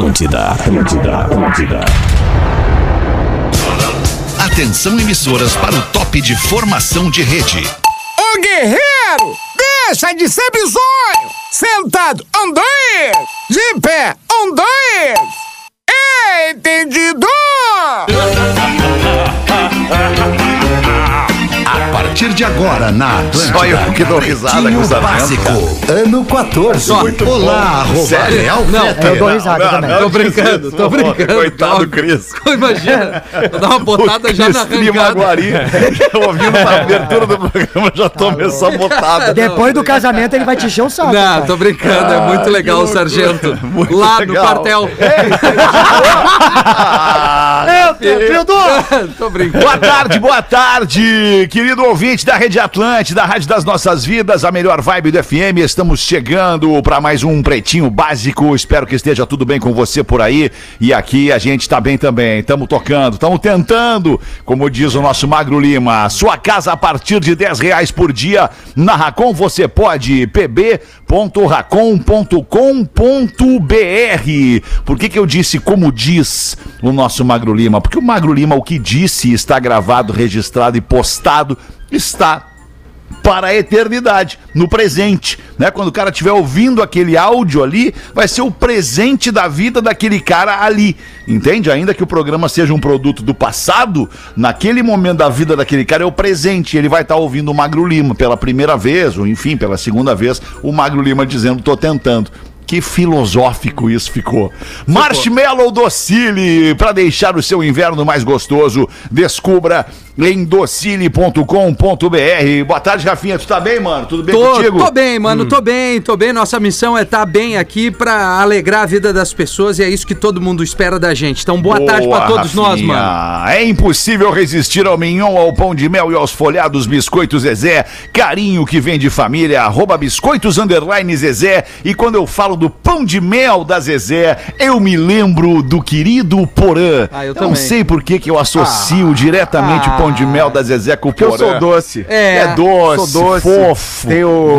Atlântida, Atlântida, Atlântida. Atenção emissoras para o top de formação de rede. Ô guerreiro, deixa de ser bizonho. Sentado, um, dois. De pé, um, dois. Entendido? A partir de agora na Atlântida. Só eu que dou risada com básico. Ano 14. Olá, arroba Sério? Real Não, eu dou risada também. Tô brincando, tô brincando. Coitado do. Cris. Imagina, vou dar uma botada já na arrancada. Maguari, já ouvindo na abertura do programa, já tomei essa botada. Depois do casamento ele vai te encher o saco. Não, cara. tô brincando, é muito legal o sargento. Lá legal. no quartel. Ah, tô brincando. Boa tarde, boa tarde, querido ouvinte da Rede Atlântida, da Rádio das Nossas Vidas, a melhor vibe do FM. Estamos chegando para mais um Pretinho Básico. Espero que esteja tudo bem com você por aí. E aqui a gente tá bem também. Estamos tocando, estamos tentando, como diz o nosso Magro Lima. Sua casa a partir de 10 reais por dia. Na Racon você pode. pb.racon.com.br. Por que, que eu disse como diz o nosso Magro Lima? Porque o Magro Lima, o que disse, está gravado, registrado e postado, está para a eternidade, no presente, né? Quando o cara estiver ouvindo aquele áudio ali, vai ser o presente da vida daquele cara ali, entende? Ainda que o programa seja um produto do passado, naquele momento da vida daquele cara é o presente, ele vai estar ouvindo o Magro Lima pela primeira vez, ou enfim, pela segunda vez, o Magro Lima dizendo, tô tentando. Que filosófico isso ficou. Marshmallow Docile, para deixar o seu inverno mais gostoso, descubra em docile.com.br. Boa tarde, Rafinha. Tu tá bem, mano? Tudo bem Tô, contigo? tô bem, mano, tô bem, tô bem. Nossa missão é estar bem aqui pra alegrar a vida das pessoas e é isso que todo mundo espera da gente. Então, boa, tarde pra Boa, todos nós, Rafinha. mano. É impossível resistir ao mignon, ao pão de mel e aos folhados biscoitos Zezé. Carinho que vem de família, arroba biscoitos underline Zezé. E quando eu falo do pão de mel da Zezé, eu me lembro do querido Porã. Ah, eu não também. sei por que que eu associo diretamente o pão de mel da Zezé com o Porque eu sou doce. É, É doce, Sou doce, fofo,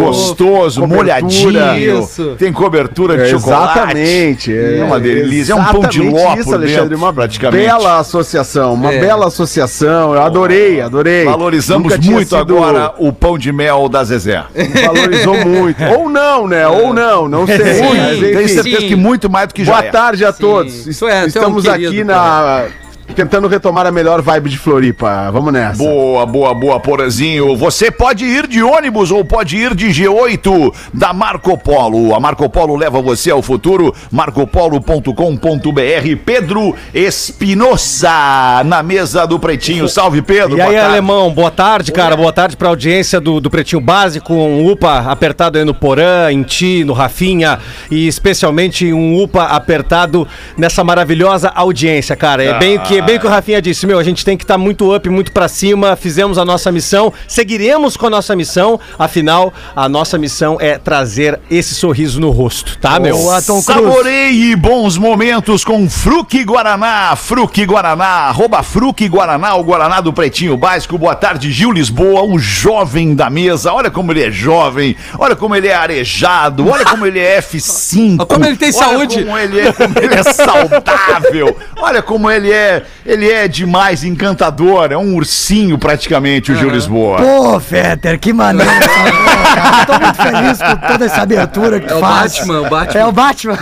gostoso, cobertura. molhadinho, Isso. tem cobertura de É, chocolate. Exatamente. É uma delícia, é um pão de ló isso, por Alexandre, dentro, uma praticamente. bela associação, uma É. bela associação. Eu adorei, adorei. Valorizamos Nunca muito sido- agora o pão de mel da Zezé. Valorizou muito. Ou não, né? Ou não, não sei. Sim, mas, Tenho certeza Sim. que muito mais do que já Boa é. tarde a Sim. todos. Isso é, é Estamos querido, aqui na tentando retomar a melhor vibe de Floripa. Vamos nessa. Boa, boa, boa, Porazinho. Você pode ir de ônibus ou pode ir de G8 da Marco Polo. A Marco Polo leva você ao futuro. marcopolo.com.br. Pedro Espinosa na mesa do Pretinho. Salve, Pedro. E aí, tarde. alemão, boa tarde, cara. Boa tarde pra audiência do, do Pretinho Básico. Um UPA apertado aí no Porã, em Ti, no Rafinha. E especialmente um UPA apertado nessa maravilhosa audiência, cara. É bem o que, bem o que o Rafinha disse, meu. A gente tem que estar muito up, muito pra cima. Fizemos a nossa missão, seguiremos com a nossa missão. Afinal, a nossa missão é trazer esse sorriso no rosto, tá, meu? Boa, Tom Cruise. Saboreie bons momentos com Fruque Guaraná. Fruque Guaraná, arroba Fruque Guaraná, o Guaraná do Pretinho Básico. Boa tarde, Gil Lisboa, o jovem da mesa. Olha como ele é jovem, olha como ele é arejado, olha como ele é F5. Olha como ele tem olha saúde. Como ele é, como ele é saudável. Olha como ele é, ele é demais, encantador. É um ursinho praticamente, o Gil Lisboa. Pô, Fetter, que maneiro. cara. Tô muito feliz com toda essa abertura que tu É o faz. Batman, o Batman. É o Batman.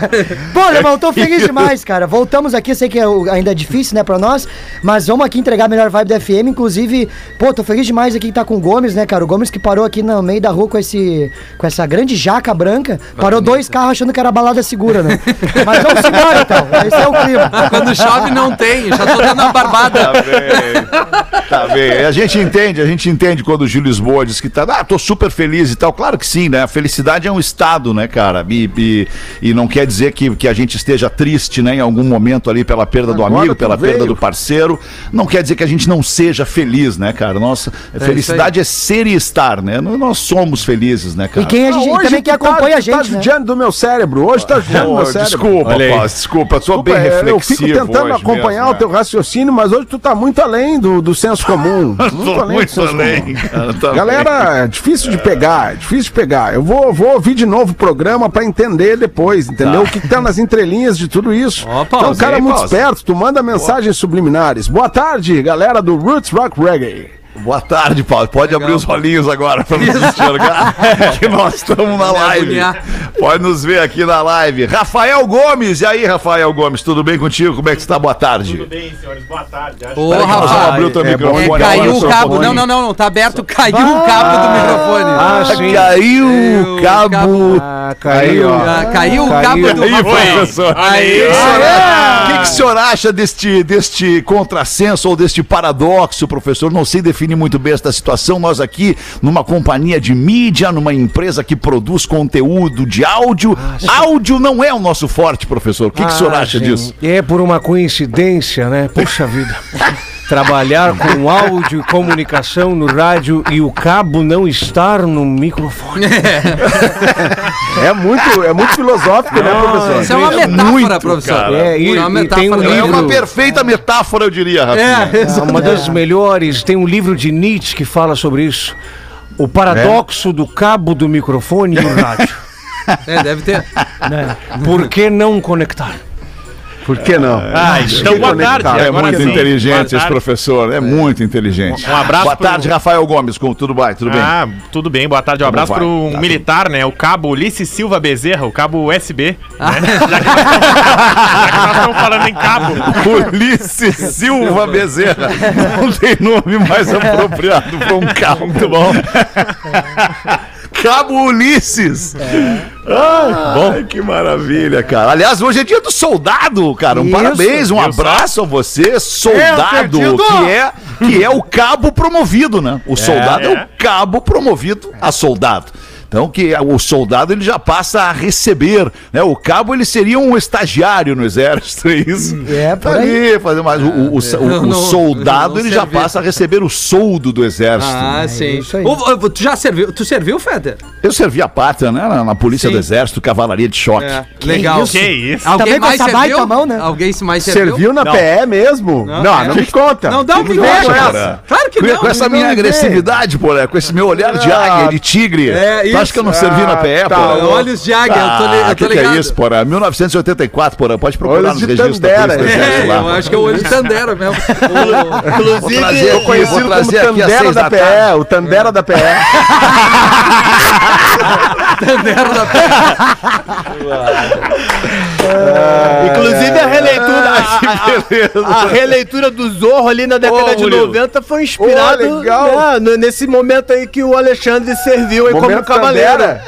Pô, irmão, tô feliz demais, cara. Voltamos aqui, sei que é ainda é difícil, né, pra nós, mas vamos aqui entregar a melhor vibe da FM. Inclusive, pô, tô feliz demais aqui que tá com o Gomes, né, cara? O Gomes que parou aqui no meio da rua com, esse, com essa grande jaca branca. Parou dois carros achando que era balada segura, né? Mas vamos embora, então. Esse é o clima. Quando chove não tem, já tô dando uma barbada. Tá bem. Tá bem. A gente entende, a gente entende quando o Gil Lisboa diz que tá, ah, tô super feliz e tal. Claro que sim, né? A felicidade é um estado, né, cara? E, e, e não quer dizer que, que a gente esteja triste, né, em algum momento ali pela perda do Agora amigo, tu pela veio. perda do parceiro. Não quer dizer que a gente não seja feliz, né, cara? Nossa, felicidade é ser e estar, né? Nós somos felizes, né, cara? E quem a gente hoje também que tá- acompanha a tu Tá gente, né? judiando do meu cérebro. Hoje tá judiando do Pô, meu cérebro. desculpa. Paz, desculpa, eu tô Desculpa, bem é, reflexivo eu fico tentando acompanhar mesmo, o teu né? Raciocínio, mas hoje tu tá muito além do, do senso comum. Muito Tô além do muito senso além, comum. cara, tá Galera, é difícil de pegar, é difícil de pegar. Eu vou, vou ouvir de novo o programa pra entender depois, entendeu? O que, que tá nas entrelinhas de tudo isso. Ó, então, o cara é muito pausa. esperto, tu manda mensagens subliminares. Boa tarde, galera do Roots Rock Reggae. Boa tarde, Paulo. Pode abrir os olhinhos agora para nos enxergar que nós estamos na live. Pode nos ver aqui na live. Rafael Gomes. E aí, Rafael Gomes, tudo bem contigo? Como é que você está? Boa tarde. Tudo bem, senhores? Boa tarde. Acho Ô, Peraí que nós vamos Rafa, abrir o teu é microfone. é, caiu o cabo. Não, não, não, não, tá aberto. Caiu o cabo do microfone. Ah, sim. Caiu o cabo. Ah, Aí, ó. Ah, caiu o Caiu. cabo do Aí, Rafa. professor. Aí, O que, que o senhor acha deste, deste contrassenso ou deste paradoxo, professor? Não sei definir muito bem esta situação. Nós aqui, numa companhia de mídia, numa empresa que produz conteúdo de áudio. áudio não é o nosso forte, professor. O que, que o senhor Ah, acha disso? É por uma coincidência, né? Puxa vida. Trabalhar com áudio e comunicação no rádio e o cabo não estar no microfone. É muito, é muito filosófico, né, professor? Isso é uma metáfora, muito, professor. cara. É, e- é uma e tem um metáfora. É uma livro- perfeita metáfora, eu diria, Rafinha. É, É uma das melhores. Tem um livro de Nietzsche que fala sobre isso. O paradoxo do cabo do microfone e o rádio. é, deve ter. né? Por que não conectar? Por que não? Ah, então boa tarde. É muito sim. inteligente esse professor, é muito inteligente. Um abraço Boa pro- tarde, Rafael Gomes. Como tudo bem? Tudo bem? Ah, tudo bem, boa tarde. Um abraço para um Tá militar, né? O cabo Ulisses Silva Bezerra, o cabo USB. Né? Já, que nós, já que nós estamos falando em cabo. Ulisses Silva Bezerra. Não tem nome mais apropriado para um cabo. Muito bom. Cabo Ulisses. Ai, que maravilha, cara. Aliás, hoje é dia do soldado, cara. Um Isso. parabéns, um abraço a você, soldado, perdido. que é que é o cabo promovido, né? O soldado é, é. o cabo promovido a soldado. Então que o soldado ele já passa a receber, né? O cabo ele seria um estagiário no exército, é isso? É, por Tá aí. ali, fazer mais o, o- o- o Não, soldado não ele já serviu. passa a receber o soldo do exército. Ah, sim. isso aí. Ô, ô, tu já serviu? Tu serviu, Feder? Eu servi a pátria, né? Na, na polícia Sim. do exército, cavalaria de choque. É, legal. isso? Que isso? Alguém Também com mais essa baita serviu? mão, né? Alguém mais serviu? Serviu na PE mesmo? Não, não, é. me conta. Não dá um cara. essa. Claro que Com, não. com essa não minha agressividade, porra, com esse meu olhar de águia, de tigre. é isso. Acha que eu não servi na PE, tá porra? louco. Olhos de águia, eu tô, li- eu Ah, tô que, que ligado. é isso, porra? 1984, porra. Pode procurar Olhos nos de registros Tandera, da É, lá, eu acho que é o olho de Tandera mesmo. Como trazer aqui às Tandera da da PE, o Tandera da PE. Tandera da Terra. Inclusive a releitura, Ah, a, a- a releitura do Zorro ali na década Ô, de Murilo. 90 foi inspirado legal. né, nesse momento aí que o Alexandre serviu aí como Tandera.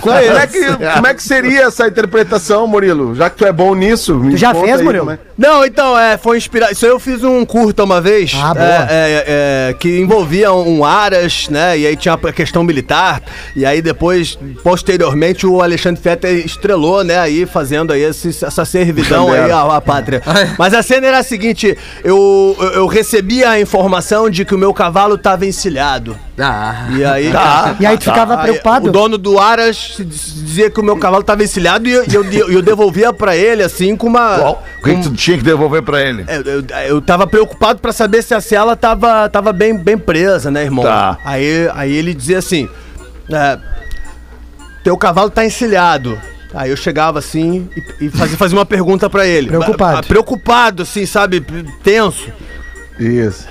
Como é, que, como é que seria essa interpretação, Murilo? Já que tu é bom nisso. me já fez, aí Murilo? como é. Não, então, é, foi inspirado. Isso aí eu fiz um curta uma vez. Ah, boa. é, é, é, que envolvia um Aras, né? E aí tinha a questão militar. E aí depois, posteriormente, o Alexandre Fetter estrelou, né? Aí fazendo aí esse- essa servidão aí à, à pátria. Mas a cena era a seguinte: eu, eu, eu recebi a informação de que o meu cavalo estava encilhado. Ah, E aí. Tá. E aí tu ficava preocupado? O dono do Aras dizia que o meu cavalo estava encilhado e eu, e eu, eu devolvia pra ele, assim, com uma. Qual? O que, que tu tinha que devolver pra ele? É, Eu, eu tava preocupado pra saber se a cela tava, tava bem, bem presa, né, irmão? Tá. Aí, aí ele dizia assim: é, Teu cavalo tá encilhado. Aí eu chegava assim e, e fazia, fazia uma pergunta pra ele. Preocupado. Preocupado, assim, sabe? Tenso. Isso.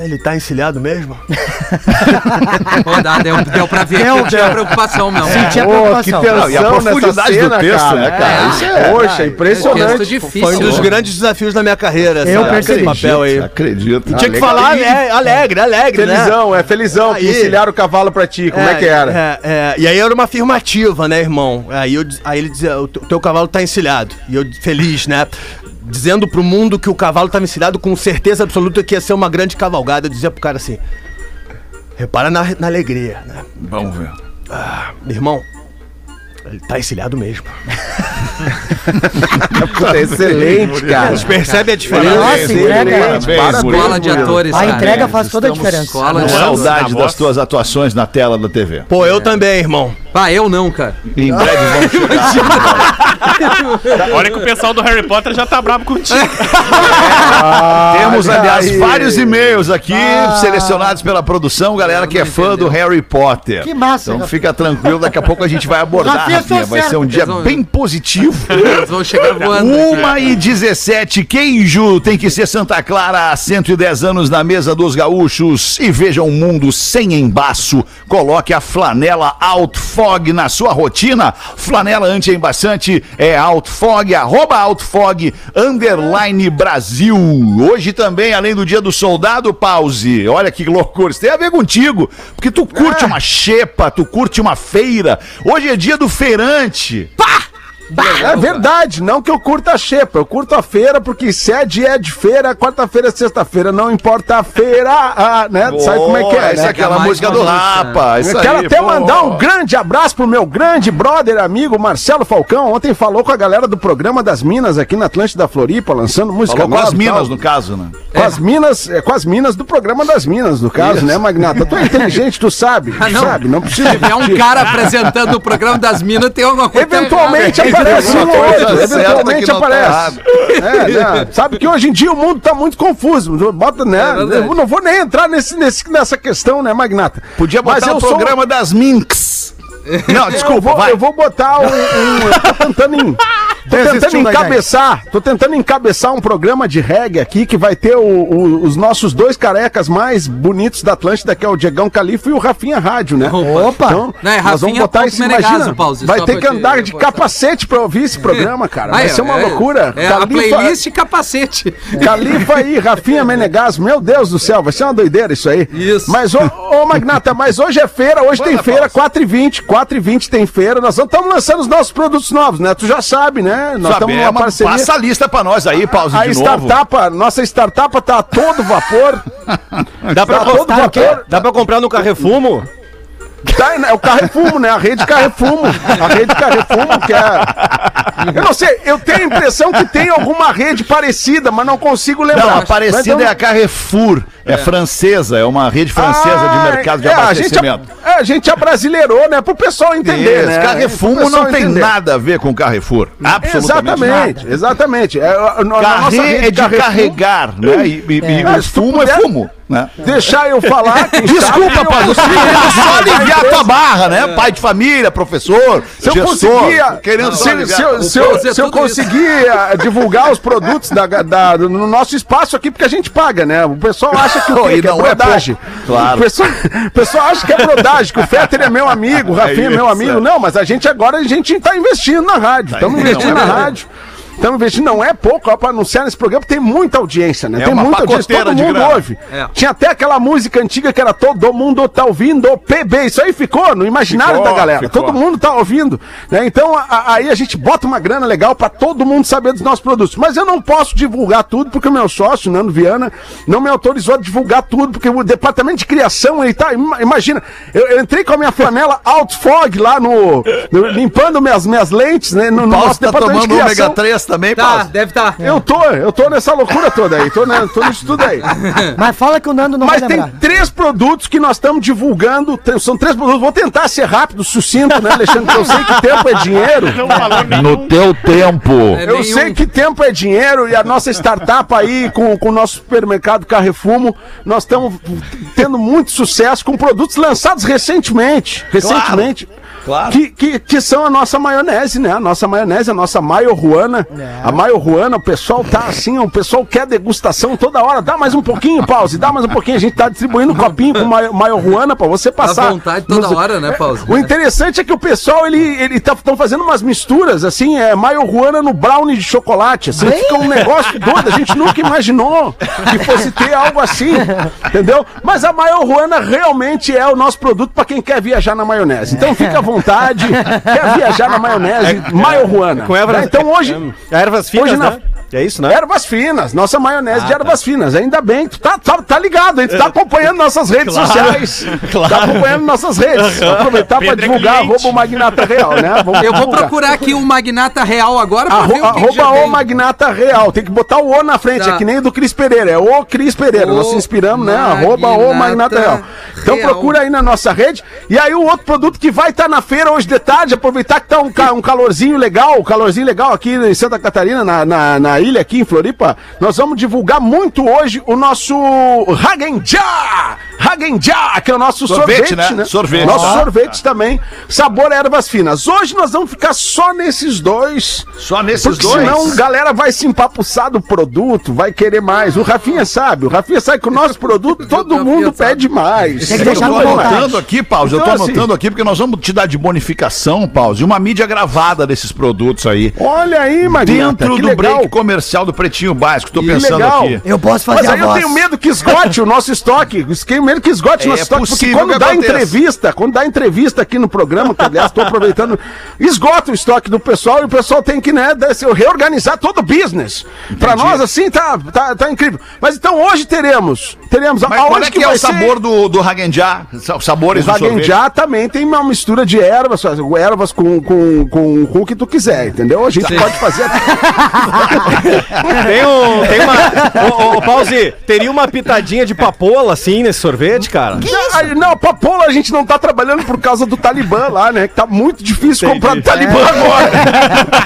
Ele tá encilhado mesmo? pô, dá, deu, deu pra ver Deu, que tinha preocupação mesmo. Sentia Pô, que preocupação. tensão Não, e a profundidade nessa do cena, texto, cara. né, cara? Isso é- Poxa, Texto impressionante. difícil. Foi um dos grandes desafios da minha carreira, Eu essa- percebi. esse papel aí. Acredito. Tinha que falar né, alegre, alegre, né? Felizão, é felizão que Aí- encilharam o cavalo pra ti. Como é, que era? É, é, e aí era uma afirmativa, né, irmão? Aí, eu, aí ele dizia, o teu teu cavalo tá encilhado. E eu, feliz, né? Dizendo pro mundo que o cavalo tava encilhado com certeza absoluta que ia ser uma grande cavalgada. Eu dizia pro cara assim, repara na, na alegria, né? Vamos ver. Irmão, ele tá encilhado mesmo. Puta, excelente, cara. Vocês percebem a diferença? Nossa, entrega. Parabéns, Escola de atores, A cara. entrega faz toda a diferença. Escola de saudade na das tuas atuações na tela da TV. Pô, eu também, irmão. Ah, eu não, cara. Em breve vamos chegar. Olha que o pessoal do Harry Potter já tá bravo contigo. Temos, Olha aliás, aí. vários e-mails aqui Ah. selecionados pela produção, galera que é fã do Harry Potter. Que massa, Então fica tranquilo, daqui a pouco a gente vai abordar, Rafinha, Rafinha. Vai ser um dia vão- bem positivo. Eles vão chegar voando. aqui. Uma e 17, queijo tem que ser Santa Clara há 110 anos na mesa dos gaúchos e veja um mundo sem embaço. Coloque a flanela Outfog na sua rotina. Flanela anti-embaçante é Outfog, arroba Outfog, underline Brasil. Hoje também, além do dia do soldado, pause. Olha que loucura, isso tem a ver contigo, porque tu curte uma xepa, tu curte uma feira. Hoje é dia do feirante. É verdade, não que eu curta a xepa, eu curto a feira, porque se é dia de feira, quarta-feira, sexta-feira, não importa a feira, ah, né? Sabe como é que é, Essa é né? aquela Mais música do. Rapa. Isso Eu quero aí, até pô. mandar um grande abraço pro meu grande brother, amigo Marcelo Falcão. Ontem falou com a galera do programa das Minas aqui na Atlântida Floripa, lançando música Falou com as nova minas, no caso, né? Com as minas, é, com as minas do programa das minas, no caso, né, Magnata? Tu é inteligente, tu sabe, tu Ah, não. sabe, não precisa. Se tiver um cara apresentando o programa das minas, tem alguma coisa. Eventualmente. Aparece um outro, que eventualmente tá aparece. É, né? Sabe que hoje em dia o mundo tá muito confuso. Bota, né? É eu não vou nem entrar nesse, nesse- nessa questão, né, Magnata? Podia botar Mas o eu sou- programa das Minx. Não, eu desculpa, vou, vai. eu vou botar um. um- eu tô tentando em. Tô tentando Desistiu encabeçar, tô tentando encabeçar um programa de reggae aqui que vai ter o- o- os nossos dois carecas mais bonitos da Atlântida, que é o Diegão Califa e o Rafinha Rádio, né? Opa! Então, Não, é nós vamos botar Menegaso, imagina. Pause, vai ter que te andar de botar. capacete pra ouvir esse programa, cara. Vai ser uma é- loucura. É a Califa- playlist e capacete. Califa aí, Rafinha Menegas, meu Deus do céu, vai ser uma doideira isso aí. Isso. Mas, ô, ô, Magnata, mas hoje é feira, hoje tem feira, 4h20, 4h20 tem feira, nós estamos lançando os nossos produtos novos, né? Tu já sabe, né? Nós estamos numa parceria. passa a lista pra nós aí, pause A de novo. startup, nossa startup tá a todo vapor. Dá pra, Tá todo comprar, vapor. dá pra comprar no Carrefumo? Tá, é o Carrefumo, né? A rede Carrefumo. A rede Carrefumo, que é. Eu não sei, eu tenho a impressão que tem alguma rede parecida, mas não consigo lembrar. Não, a parecida eu- é a Carrefour. É, francesa, é uma rede francesa de Ah, mercado de é, a gente, abastecimento. É, a gente abrasileirou, né? Pro pessoal entender, Isso, né? Carrefumo Pro pessoal não tem entender. nada a ver com Carrefour. Absolutamente Exatamente, nada. exatamente. É, rede é de Carrefour- carregar, né? E, e- e É, tu fumo é puder- fumo, né? Deixar eu falar. Desculpa, Paulo, eu- querendo só aliviar empresa- tua barra, né? Pai de família, professor, Se eu gestor, conseguir, querendo só se, aliviar. se eu, se eu- se eu eh, divulgar os produtos da, da- no nosso espaço aqui, porque a gente paga, né? O pessoal acha que, o quê? Que é não é brodagem. pouco, claro. O pessoal, o pessoal acha que é brodagem, que o Fetter é meu amigo, o Rafinha é, meu isso, amigo. é. Não, mas a gente agora a gente tá investindo na rádio. Estamos investindo na rádio. Estamos investindo, não é pouco, ó, pra anunciar nesse programa, tem muita audiência, né? É tem uma muita audiência, todo mundo grana. ouve. É. Tinha até aquela música antiga que era Todo Mundo Tá Ouvindo PB, isso aí ficou no imaginário Ficou, da galera. ficou. Todo mundo tá ouvindo, né? Então a- a- aí a gente bota uma grana legal pra todo mundo saber dos nossos produtos. Mas eu não posso divulgar tudo porque o meu sócio, Nando Viana, não me autorizou a divulgar tudo porque o departamento de criação ele tá, ima- imagina, eu, eu entrei com a minha flanela Outfog lá no, no- limpando minhas minhas lentes, né, no, no Paulo nosso tá departamento de tomando ômega criação. 3 também, Tá, Paulo? deve estar. Eu tô, eu tô nessa loucura toda aí, tô, né, tô nisso tudo aí. Mas fala que o Nando não Mas vai tem lembrar. três produtos que nós estamos divulgando. tem- são três produtos. Vou tentar ser rápido, sucinto, né, Alexandre? Porque eu sei que tempo é dinheiro. Não No teu tempo. É Eu nenhum. sei que tempo é dinheiro e a nossa startup aí com, com o nosso supermercado Carrefumo, nós estamos tendo muito sucesso com produtos lançados recentemente. Recentemente. Claro. Que, que, que são a nossa maionese, né? A nossa maionese, a nossa maio ruana. A maio ruana, o pessoal tá assim, o pessoal quer degustação toda hora. Dá mais um pouquinho, pause, dá mais um pouquinho. A gente tá distribuindo um copinho com maio, maio ruana pra você passar. vontade toda nos- hora, né, Pause? O interessante é que o pessoal, ele, ele tá tão fazendo umas misturas, assim, é maio ruana no brownie de chocolate, assim, fica um negócio doido, a gente nunca imaginou que fosse ter algo assim, entendeu? Mas a maio ruana realmente é o nosso produto pra quem quer viajar na maionese. Então fica à vontade, quer viajar na maionese, maio ruana. Com ervas, Então hoje... é, ervas finas, Hoje na, né? É isso, né? Ervas finas, nossa maionese de ervas finas. Ainda bem, tu tá, tá, tá ligado, hein? Tu tá acompanhando nossas redes Claro, sociais. claro. Tá acompanhando nossas redes. Vou aproveitar pra Pedro é divulgar cliente. arroba o Magnata Real, né? Vamos Eu vou procurar aqui o Magnata Real agora pra Arro, ver o que, que arroba o tem. Magnata Real. Tem que botar o O na frente, Tá. é que nem o do Cris Pereira. É o Cris Pereira. O Nós se inspiramos, né? Arroba o Magnata Real. Então Real. procura aí na nossa rede. E aí o outro produto que vai estar na feira hoje de tarde, aproveitar que tá um, ca- um calorzinho legal, um calorzinho legal aqui em Santa Catarina, na, na, na ilha aqui em Floripa. Nós vamos divulgar muito hoje o nosso Hagenjá! Hagenjá, que é o nosso Sorvete, sorvete, né? né? Sorvete. Nosso Ah. sorvete também, sabor ervas finas. Hoje nós vamos ficar só nesses dois. Só nesses Porque dois. senão galera vai se empapuçar do produto, vai querer mais. O Rafinha sabe, o Rafinha sabe que o nosso produto todo Rafinha mundo sabe. pede mais. Tem que Eu deixar tô no vontade. anotando aqui, Pause, eu tô Então, assim- anotando aqui porque nós vamos te dar de bonificação, Pause, uma mídia gravada desses produtos aí. Olha aí, Magnata, Dentro que do legal. break comercial do Pretinho Básico, tô Que pensando legal. aqui. Eu posso fazer Mas aí a eu voz. tenho medo que esgote o nosso estoque. Tenho medo que esgote o É nosso estoque. Porque quando que dá aconteça. entrevista, quando dá entrevista aqui no programa, que aliás estou aproveitando, esgota o estoque do pessoal e o pessoal tem que, né, reorganizar todo o business. Pra nós, assim, tá, tá, tá incrível. Mas então hoje teremos. Teremos. Mas qual é que, é o vai ser? sabor do, do Hagenjá? Sa- Sabores O do? Hagenjá também tem uma mistura de ervas, ervas com, com, com, com o que tu quiser, entendeu? A gente pode fazer. Tem, um, tem uma. Ô, ô, ô, Pause, teria uma pitadinha de papoula assim nesse sorvete, cara? Não, não, papoula a gente não tá trabalhando por causa do Talibã lá, né? Que tá muito difícil comprar do Talibã agora.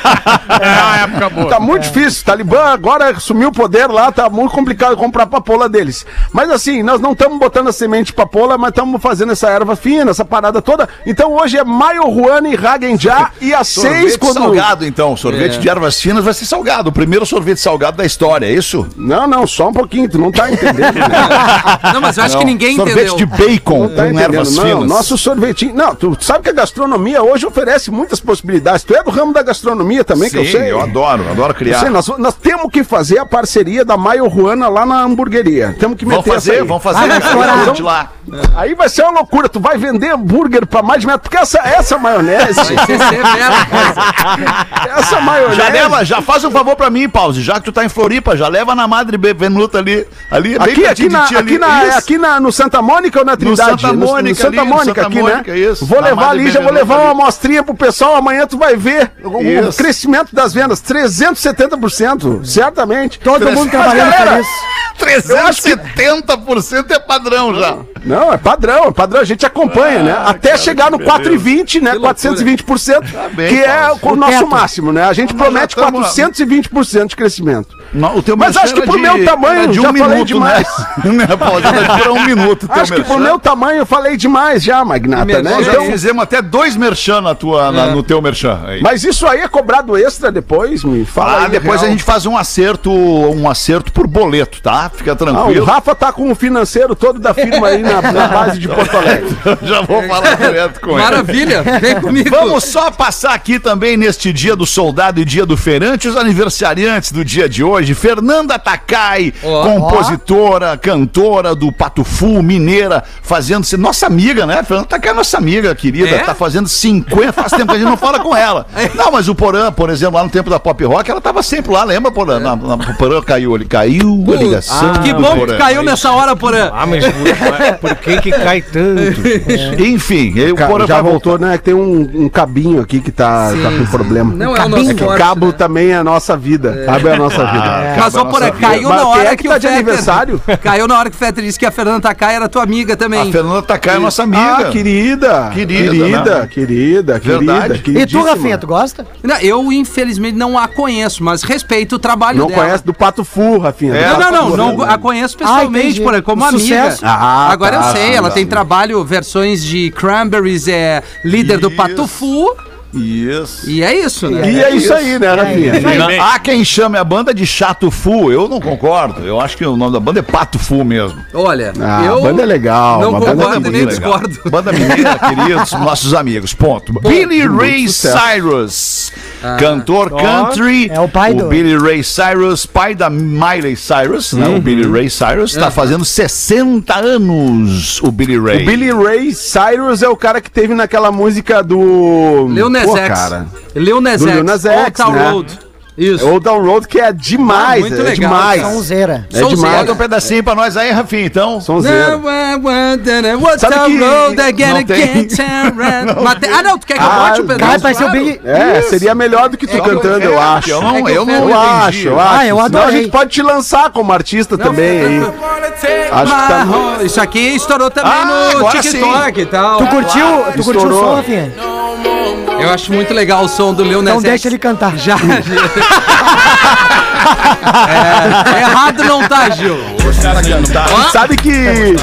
É uma época boa. Tá muito difícil. Talibã agora assumiu o poder lá, tá muito complicado comprar papoula deles. Mas assim, nós não estamos botando a semente de papoula, mas estamos fazendo essa erva fina, essa parada toda. Então hoje é Maio Juana e Hagenjá e às seis Sorvete quando... salgado, então. Sorvete É. de ervas finas vai ser salgado. O primeiro sorvete salgado da história, é isso? Não, não, só um pouquinho, tu não tá entendendo. Né? Não, mas eu acho que ninguém sorvete entendeu. de bacon Não tá com entendendo, ervas não. finas. Nosso sorvetinho. Não, tu sabe que a gastronomia hoje oferece muitas possibilidades. Tu é do ramo da gastronomia também, que eu Sim, sei. eu adoro, adoro criar. sei, nós, nós temos que fazer a parceria da Maio Juana lá na hamburgueria. Temos que Vamos meter essa fazer, aí. vamos fazer. Ah. Vamos de lá. Aí vai ser uma loucura. Tu vai vender hambúrguer pra mais de metro. Porque essa, essa maionese. Vai ser severa a coisa. essa maionese. Já leva, já faz um favor pra mim, Pause. Já que tu tá em Floripa, já leva na Madre Bevenuta ali. Ali, Aqui, aqui, na, ti aqui, ali. na, Isso. aqui na, no Santa Mônica ou na Trindade? Santa No- Mônica no Santa ali, no Mônica Santa aqui, Mônica, né? isso. Vou Na levar ali, já vou levar uma ali. amostrinha pro pessoal. Amanhã tu vai ver o, o Isso. crescimento das vendas. 370%, certamente. Todo mundo Mas, trabalhando galera, feliz. 370% é padrão já. Não, é padrão, é padrão, a gente acompanha, né? Até chegar no 4,20, né? loucura. 420%, bem, que é o nosso máximo, né? A gente promete já tamo lá. 420% de crescimento. Não, o teu Mas acho que pro meu tamanho, de um já falei minuto, demais. Né? né? Já dura um minuto. Acho que pro meu tamanho eu falei demais já, Magnata, né? Merchan, Já Então, fizemos até dois merchan na tua, na- no teu merchan. aí. mas isso aí é cobrado extra depois, me fala Ah, aí, depois real. a gente faz um acerto, um acerto por boleto, tá? Fica Ah, o tranquilo. Rafa tá com o financeiro todo da firma aí na, na base de Porto Alegre. Já vou falar direto com ele. Maravilha, vem comigo. Vamos só passar aqui também neste dia do soldado e dia do feirante, os aniversariantes do dia de hoje. Fernanda Takai, Ó. compositora, cantora do Patufu, mineira, fazendo nossa amiga, né? Fernanda Takai é nossa amiga, querida, É? tá fazendo 50, faz tempo que a gente não fala com ela. Não, mas o Porã, por exemplo, lá no tempo da Pop Rock, ela tava sempre lá, lembra, Porã? Na, na, o Porã caiu, ele caiu a ligação. que do bom que caiu nessa hora, Porã. Ah, mas por, que que cai tanto? Enfim, aí o Ca- Porã já vai voltou, voltar. né? Que tem um, um cabinho aqui que tá, tá com problema. Não é o nosso É que o forte, cabo né? também é a nossa vida. É a nossa vida. Mas, ó, Porã, caiu na hora é que, que o tá de Fetter... aniversário? Caiu na hora que o Fetter disse que a Fernanda Takai era tua amiga também. A Fernanda Takai é nossa amiga. Ah, querida. Querida, Querida, né? querida. E tu. Rafinha, tu gosta? Não, Eu, infelizmente, não a conheço, mas respeito o trabalho Não dela. conhece do Pato Fu, Rafinha. É, Não, não, Pato não, Fu, não, a conheço pessoalmente, entendi. por, como Um amiga. sucesso. Ah, Agora tá, eu sei, sim, ela tá. tem trabalho, versões de Cranberries, é líder do Isso. Patufu, Isso. e é isso, né? E é isso aí, né, Rafinha? Bem, Há quem chame a banda de Chato Fu, eu não concordo. Eu acho que o nome da banda é Pato Fu mesmo. Olha, Ah, eu a banda é legal. não a banda concordo é nem discordo. Banda mineira, queridos, nossos amigos. Ponto. Billy Ray. Cyrus, cantor country. É o pai do- Billy Ray Cyrus, pai da Miley Cyrus, né? O Billy Ray Cyrus está fazendo 60 anos. O Billy Ray. O Billy Ray Cyrus é o cara que teve naquela música do. Nas X. cara. Lil Nas X, Lil Nas Old X, Town né? Road. Isso. O download que é demais, Ah, muito é legal, demais. Sonzeira. É Sonzeira. demais. Bota um pedacinho pra nós aí, Rafinha, então. Sonzeira. What's Sabe the que- não tem. Ah, não, tu quer que eu Ah, bote o Cara, pedaço? vai ser o. Big. É, seria melhor do que tu É que cantando, eu- eu é, acho. Eu não, É eu não Eu eu acho, eu acho. Ah, eu Senão a adorei. gente pode te lançar como artista também aí. Acho que tá. Mas, Isso aqui estourou também Ah, no TikTok e tal. Tu curtiu, tu curtiu o som, Rafinha? Eu acho muito legal o som do Nas Então deixa ele cantar. Já. é, errado não tá, Gil. Sabe que.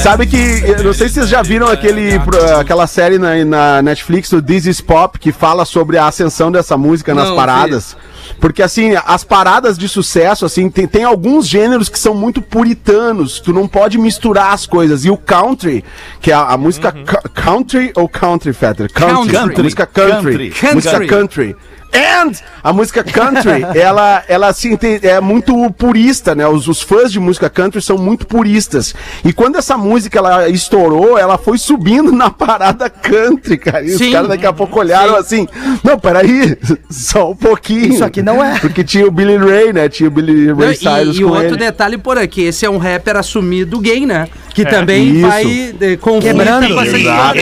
Sabe que. eu Não sei se vocês já viram aquele, aquela série na, na Netflix, o This Is Pop, que fala sobre a ascensão dessa música nas Não, paradas. Porque, assim, as paradas de sucesso, assim, tem, tem alguns gêneros que são muito puritanos. Tu não pode misturar as coisas. E o country, que é a, a música ca- country ou country, Fetter? Country. Country. A música country. Country. Música country. And a música country, ela, ela assim, é muito purista, né? Os, os fãs de música country são muito puristas. E quando essa música ela estourou, ela foi subindo na parada country, cara. E Sim. os caras daqui a pouco olharam assim: não, peraí, só um pouquinho. Isso aqui não é. Porque tinha o Billy Ray, né? Tinha o Billy Ray Cyrus E, e outro ele. detalhe por aqui, esse é um rapper assumido gay, né? Que É. também Isso. vai de, conflita Quebrando. com essa Exato.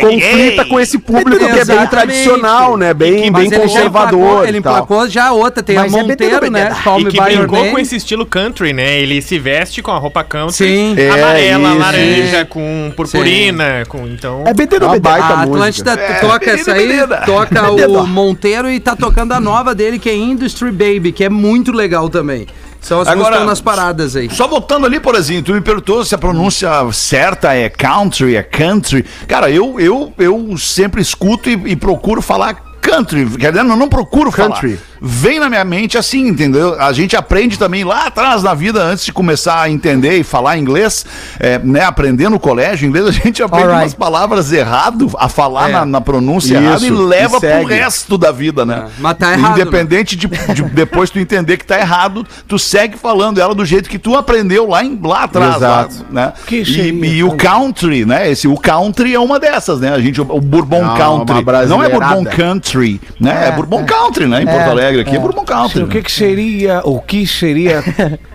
Conflita com esse público que é bem Exatamente. tradicional, né? Bem, Mas bem ele conservador. ele e tal. emplacou já outra, tem Mas a é Monteiro, né? Call E Me que By Your brincou Name. com esse estilo country, né? Ele se veste com a roupa country, Sim. É, amarela, isso. laranja, com purpurina, com então. É BT É uma baita A música. Atlântida toca essa aí, toca o Monteiro e tá tocando a nova dele, que é Industry Baby, que é muito legal também. São as Agora, que estão nas paradas aí. Só voltando ali, porazinho, tu me perguntou se a pronúncia certa é country, é country. Cara, eu, eu, eu sempre escuto e, e procuro falar country. Quer dizer, eu não procuro Country. falar. Vem na minha mente assim, entendeu? A gente aprende também lá atrás na vida, antes de começar a entender e falar inglês, é, né? Aprender no colégio inglês, a gente aprende Alright. umas palavras errado a falar É. na, na pronúncia Isso, errada e leva e pro resto da vida, né? É, mas tá errado, Independente de, de depois tu entender que tá errado, tu segue falando ela do jeito que tu aprendeu lá, em, lá atrás, lá, Exato. né? Que E, e o country, né? Esse, o country é uma dessas, né? A gente, o, Bourbon Não, Country. uma Não é Bourbon. Country, né? É, É, Bourbon é. Country, né? Em É, Porto Alegre aqui é, é. Bourbon Country. O que, que seria, o que seria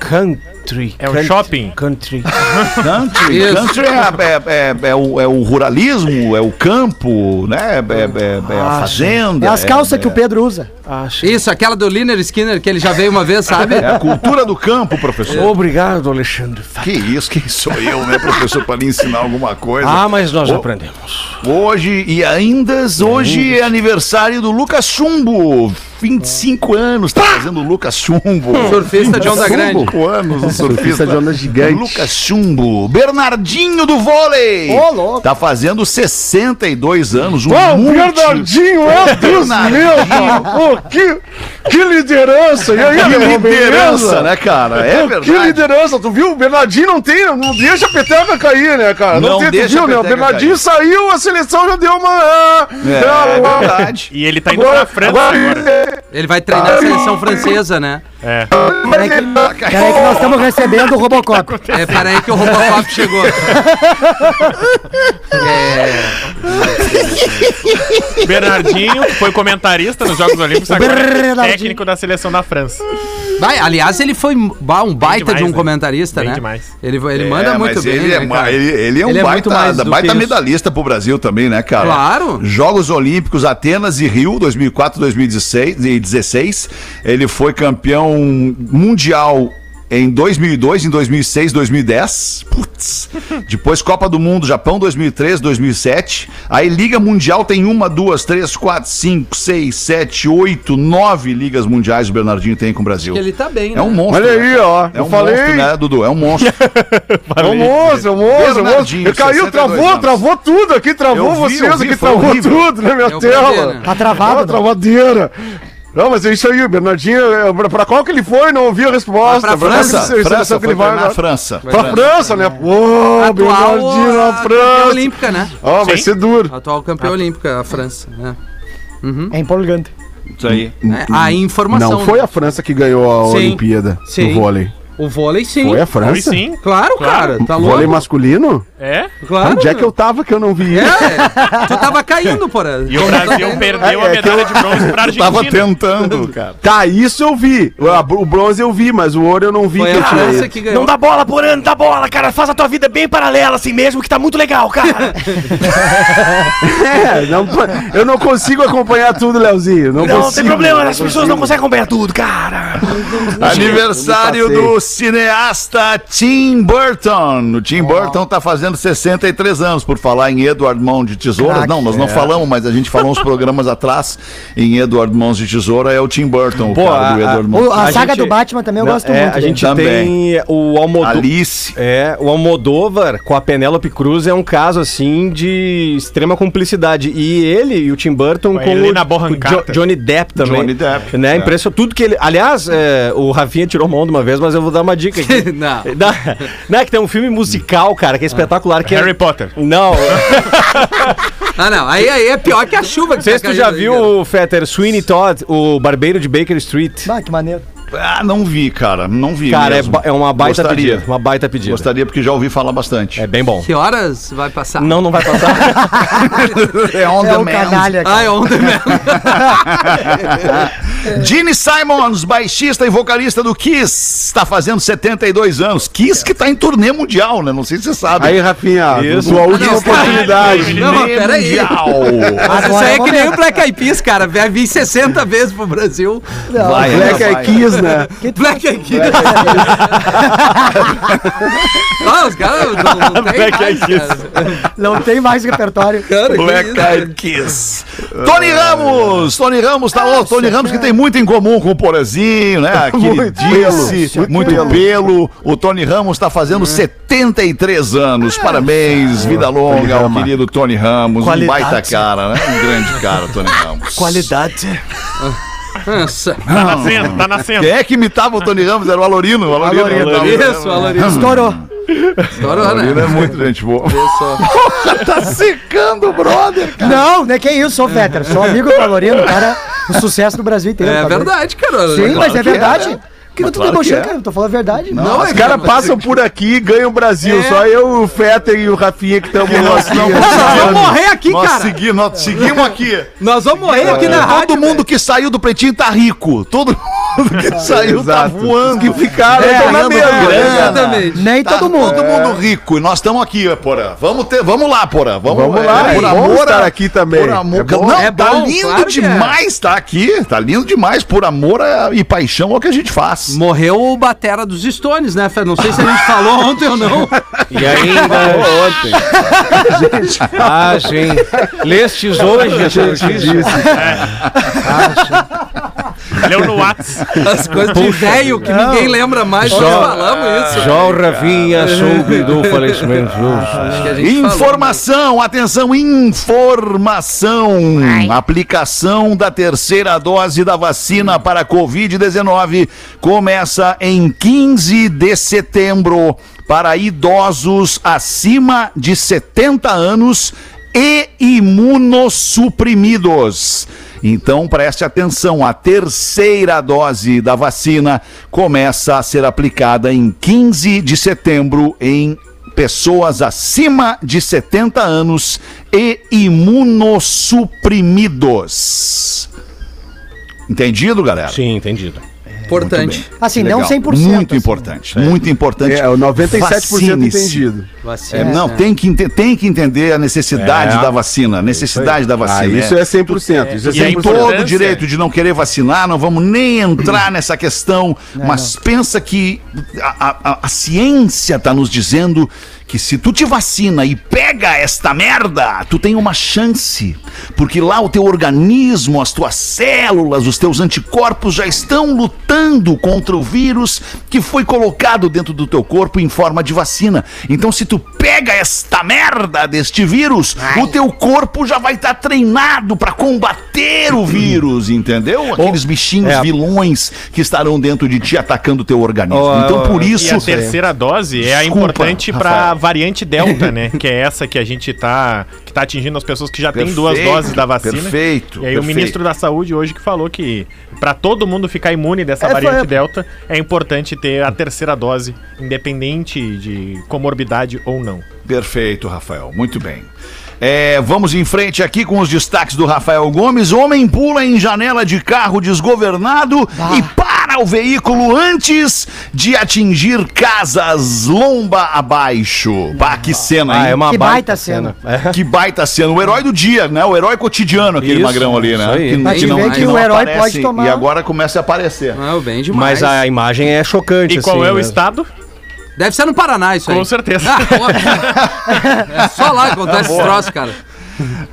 country? É Country- shopping. Country. Country, Isso. country é, é, é, é o, é o ruralismo, é o campo, né? É, é- é a fazenda. É as calças que o Pedro usa. Acho. Isso, aquela do Liner Skinner, que ele já veio uma vez, sabe? É a cultura do campo, professor. Obrigado, Alexandre. Que isso, quem sou eu, né, professor, para lhe ensinar alguma coisa? Ah, mas nós Ô, aprendemos. Hoje e ainda, hoje é aniversário do Lucas Chumbo. 25 anos, tá fazendo o Lucas Chumbo. Surfista de onda grande. 25 anos, o surfista de onda gigante. Lucas Chumbo. Bernardinho do vôlei. Ô, louco. Tá fazendo 62 anos. Um Pô, o multi- Bernardinho, é Deus meu, Pô, que, que liderança! E aí, Que liderança, beleza? né, cara? É Pô, verdade. Que liderança, tu viu? O Bernardinho não tem, não deixa a peteca cair, né, cara? Não, Não tem, tu deixa viu, a né? O Bernardinho saiu, a seleção já deu uma. É, é verdade. E ele tá indo pra França agora. Ele vai treinar a seleção francesa, né? É. Peraí que, peraí que nós estamos recebendo o Robocop. É, peraí que o Robocop chegou. Bernardinho foi comentarista nos Jogos Olímpicos, agora é Bernardinho. técnico da seleção da França. Vai, aliás, ele foi ba- um baita demais, de um né? comentarista, Bem né? demais. Ele, ele manda É, muito mas bem, ele, né, é, ma- cara? ele, ele é um Ele é baita, muito mais do baita que isso. medalhista pro Brasil também, né, cara? Claro. Jogos Olímpicos Atenas e Rio, 2004 2016. e 16. Ele foi campeão mundial em 2002, em 2006, 2010. Putz. Depois Copa do Mundo, Japão 2003, 2007. Aí Liga Mundial tem uma, duas, três, quatro, cinco, seis, sete, oito, nove ligas mundiais o Bernardinho tem com o Brasil. Ele tá bem, É um né? monstro. Olha né? aí, ó. É eu um falei. monstro, né, Dudu? É um monstro. É um monstro, é um monstro, é um monstro. Ele caiu, 62 travou, anos. travou tudo aqui, travou vi, vocês vi, aqui, travou horrível. tudo na minha É o tela. prazer, né? Tá travado? não? travadeira. Não, mas é isso aí, o Bernardinho, é, pra, pra qual que ele foi? Não ouvi a resposta. Vai pra França, ele- França, que ele vai na França. Pra França, né? Pô, Atual Bernardinho na campeã França. olímpica, né? Ó, vai Sim. ser duro. Atual campeã olímpica, a França. Né? É empolgante. Isso aí. É, a informação. Não foi a França que ganhou a Sim. Olimpíada Sim. no vôlei. O vôlei sim. Foi a Foi França? sim. Claro, cara. Tá louco? Vôlei masculino? É. Claro. Onde é que eu tava que eu não vi isso? É, tu tava caindo, porra. E o Brasil perdeu a É, é que medalha de bronze pra Argentina. Tava tentando, cara. Tá, isso eu vi. O, a- bronze eu vi, mas o ouro eu não vi Foi que a eu tinha França que ganhou. dá bola por ano, dá bola, cara. Faz a tua vida bem paralela assim mesmo, que tá muito legal, cara. É, não, eu não consigo acompanhar tudo, Leozinho. Não, consigo. as pessoas não conseguem acompanhar tudo, cara. Aniversário Eu do cineasta Tim Burton. O Tim Burton tá fazendo 63 anos, por falar em Edward Mão de Tesoura. Não, nós não falamos, mas a gente falou uns programas atrás em Edward Mãos de Tesoura, é o Tim Burton, Pô, o cara do a- Edward O- Mãos. a, A saga gente- do Batman também eu Não, gosto é, muito. A gente Também. tem o Almodóvar. Alice. É, o Almodóvar com a Penélope Cruz é um caso assim de extrema cumplicidade. E ele e o Tim Burton Com a com, o, Johnny Depp também. Johnny Depp, Né? é. Impressionante. Tudo que ele. Aliás, é, o Rafinha tirou mão de uma vez, mas eu vou dar uma dica aqui. Não. Não, não, é que tem um filme musical, cara, que é espetacular. Que é- Harry Potter. Não, Ah, não. Aí, aí é pior que a chuva que não sei se tu já viu o Fetter Sweeney Todd, o barbeiro de Baker Street. Ah, que maneiro. Ah, não vi, cara, não vi Cara, é, mesmo. ba- é uma baita Gostaria. pedida. Uma baita pedida. Gostaria porque já ouvi falar bastante. É bem bom. Que horas vai passar? Não, não vai passar. É on É o canalha. cara. Ah, é ontem mesmo. Gene Simons, baixista e vocalista do Kiss, está fazendo 72 anos. Kiss que tá em turnê mundial, né? Não sei se você sabe. Aí, Rafinha, Isso. sua última não, oportunidade. Não, Turnê peraí. Mas isso aí é é que nem o. Black Eyed Peas, cara. Vai vir 60 vezes pro Brasil. Não, Vai, Black. Eyed Keys, né? Black Eyed Peas. Ah, os caras não, não tem mais, cara. Não tem mais repertório. Cara, Black? Eyed Kiss. Tony Ramos! Tony Ramos tá louco. Tony Ramos que tem muito em comum com o Porazinho, né? Aquele disse, pelo, muito, muito pelo. O Tony Ramos tá fazendo 73 anos. Parabéns, vida longa ao querido Tony Ramos. Um Qualidade. baita cara, né? Um grande cara, Tony Ramos. Qualidade. Nossa. Tá nascendo, tá nascendo. Quem é que imitava o Tony Ramos? Era o Alorino. O Alorino. Alorino. Isso, Alorino. Estourou. Estourou, Alorino né? é muito gente boa. Isso. tá secando o brother, cara. Não, não é que isso, sou Fetter. Sou amigo do Valorino, cara. O sucesso do Brasil inteiro. É tá verdade, cara. Sim, mas é é, verdade. né? Que eu tô Claro debochando, é. cara. Eu tô falando a verdade. Não, Os é caras mas- passam por aqui e ganham o Brasil. É. Só eu, o Fetter e o Rafinha que estamos Nós não Nós vamos morrer aqui, Nós cara. seguimos, nós seguimos aqui. Nós vamos morrer aqui na rádio. Todo mundo que saiu do pretinho tá rico. Todo mundo que saiu tá voando. Que ficaram, É, estão na mesma. grana. Exatamente. Nem Tá todo mundo. Todo mundo rico. E nós estamos aqui, Porã. Vamos, ter, vamos lá, Porã. Vamos, Vamos lá, é bom estar aqui também. Por amor, É bom. não, É tá bom, lindo claro é. demais tá aqui. Tá lindo demais. Por amor a- e paixão é o que a gente faz. Morreu o batera dos Stones, né, Fé? Não sei se a gente falou ontem ou não. E ainda. Ontem. Ah, sim. Lestes hoje essa notícia? Leu no Whats. As coisas de velho que ninguém lembra mais. Nós Só- falamos isso. O Ravinha soube do falecimento. Gente falou. Informação, atenção, informação. Aplicação da terceira dose da vacina para a Covid-19 começa em 15 de setembro para idosos acima de 70 anos e imunossuprimidos. Então preste atenção, a terceira dose da vacina começa a ser aplicada em 15 de setembro em pessoas acima de 70 anos e imunossuprimidos. Entendido, galera? Sim, entendido. Importante. Assim, não 100%. Muito assim. importante, muito importante. É, o 97% Vacine-se. entendido. Vacina. É, não, tem que, ente- tem que entender a necessidade É. da vacina, a necessidade da vacina. Ah, isso é 100%. Isso é E tem 100%. todo o direito de não querer vacinar, não vamos nem entrar nessa questão, mas pensa que a, a- a ciência está nos dizendo que se tu te vacina e pega esta merda, tu tem uma chance, porque lá o teu organismo, as tuas células, os teus anticorpos já estão lutando contra o vírus que foi colocado dentro do teu corpo em forma de vacina. Então se tu pega esta merda deste vírus, o teu corpo já vai estar treinado para combater o vírus, entendeu? Aqueles bichinhos é. vilões que estarão dentro de ti atacando o teu organismo. Ó, então por E isso a terceira dose é a importante Rafael. Variante Delta, né? Que é essa que a gente tá, que tá atingindo as pessoas que já têm duas doses da vacina. perfeito, E aí o perfeito. ministro da Saúde hoje que falou que pra todo mundo ficar imune dessa É, foi- variante Delta, é importante ter a terceira dose, independente de comorbidade ou não. Perfeito, Rafael. Muito bem. É, vamos em frente aqui com os destaques do Rafael Gomes. Homem pula em janela de carro desgovernado e para o veículo antes de atingir casas lomba abaixo. Pá, que cena, hein? Ah, é uma Que baita cena. Que baita cena. O herói do dia, né? O herói cotidiano, aquele Isso, magrão ali, né? isso aí. Que, Pra te ver que o herói pode tomar- E agora começa a aparecer. Ah, bem demais. Mas a imagem é chocante, E qual assim, é o né? estado? Deve ser no Paraná isso aí. Com certeza. Ah, é só lá que acontece esse troço, cara.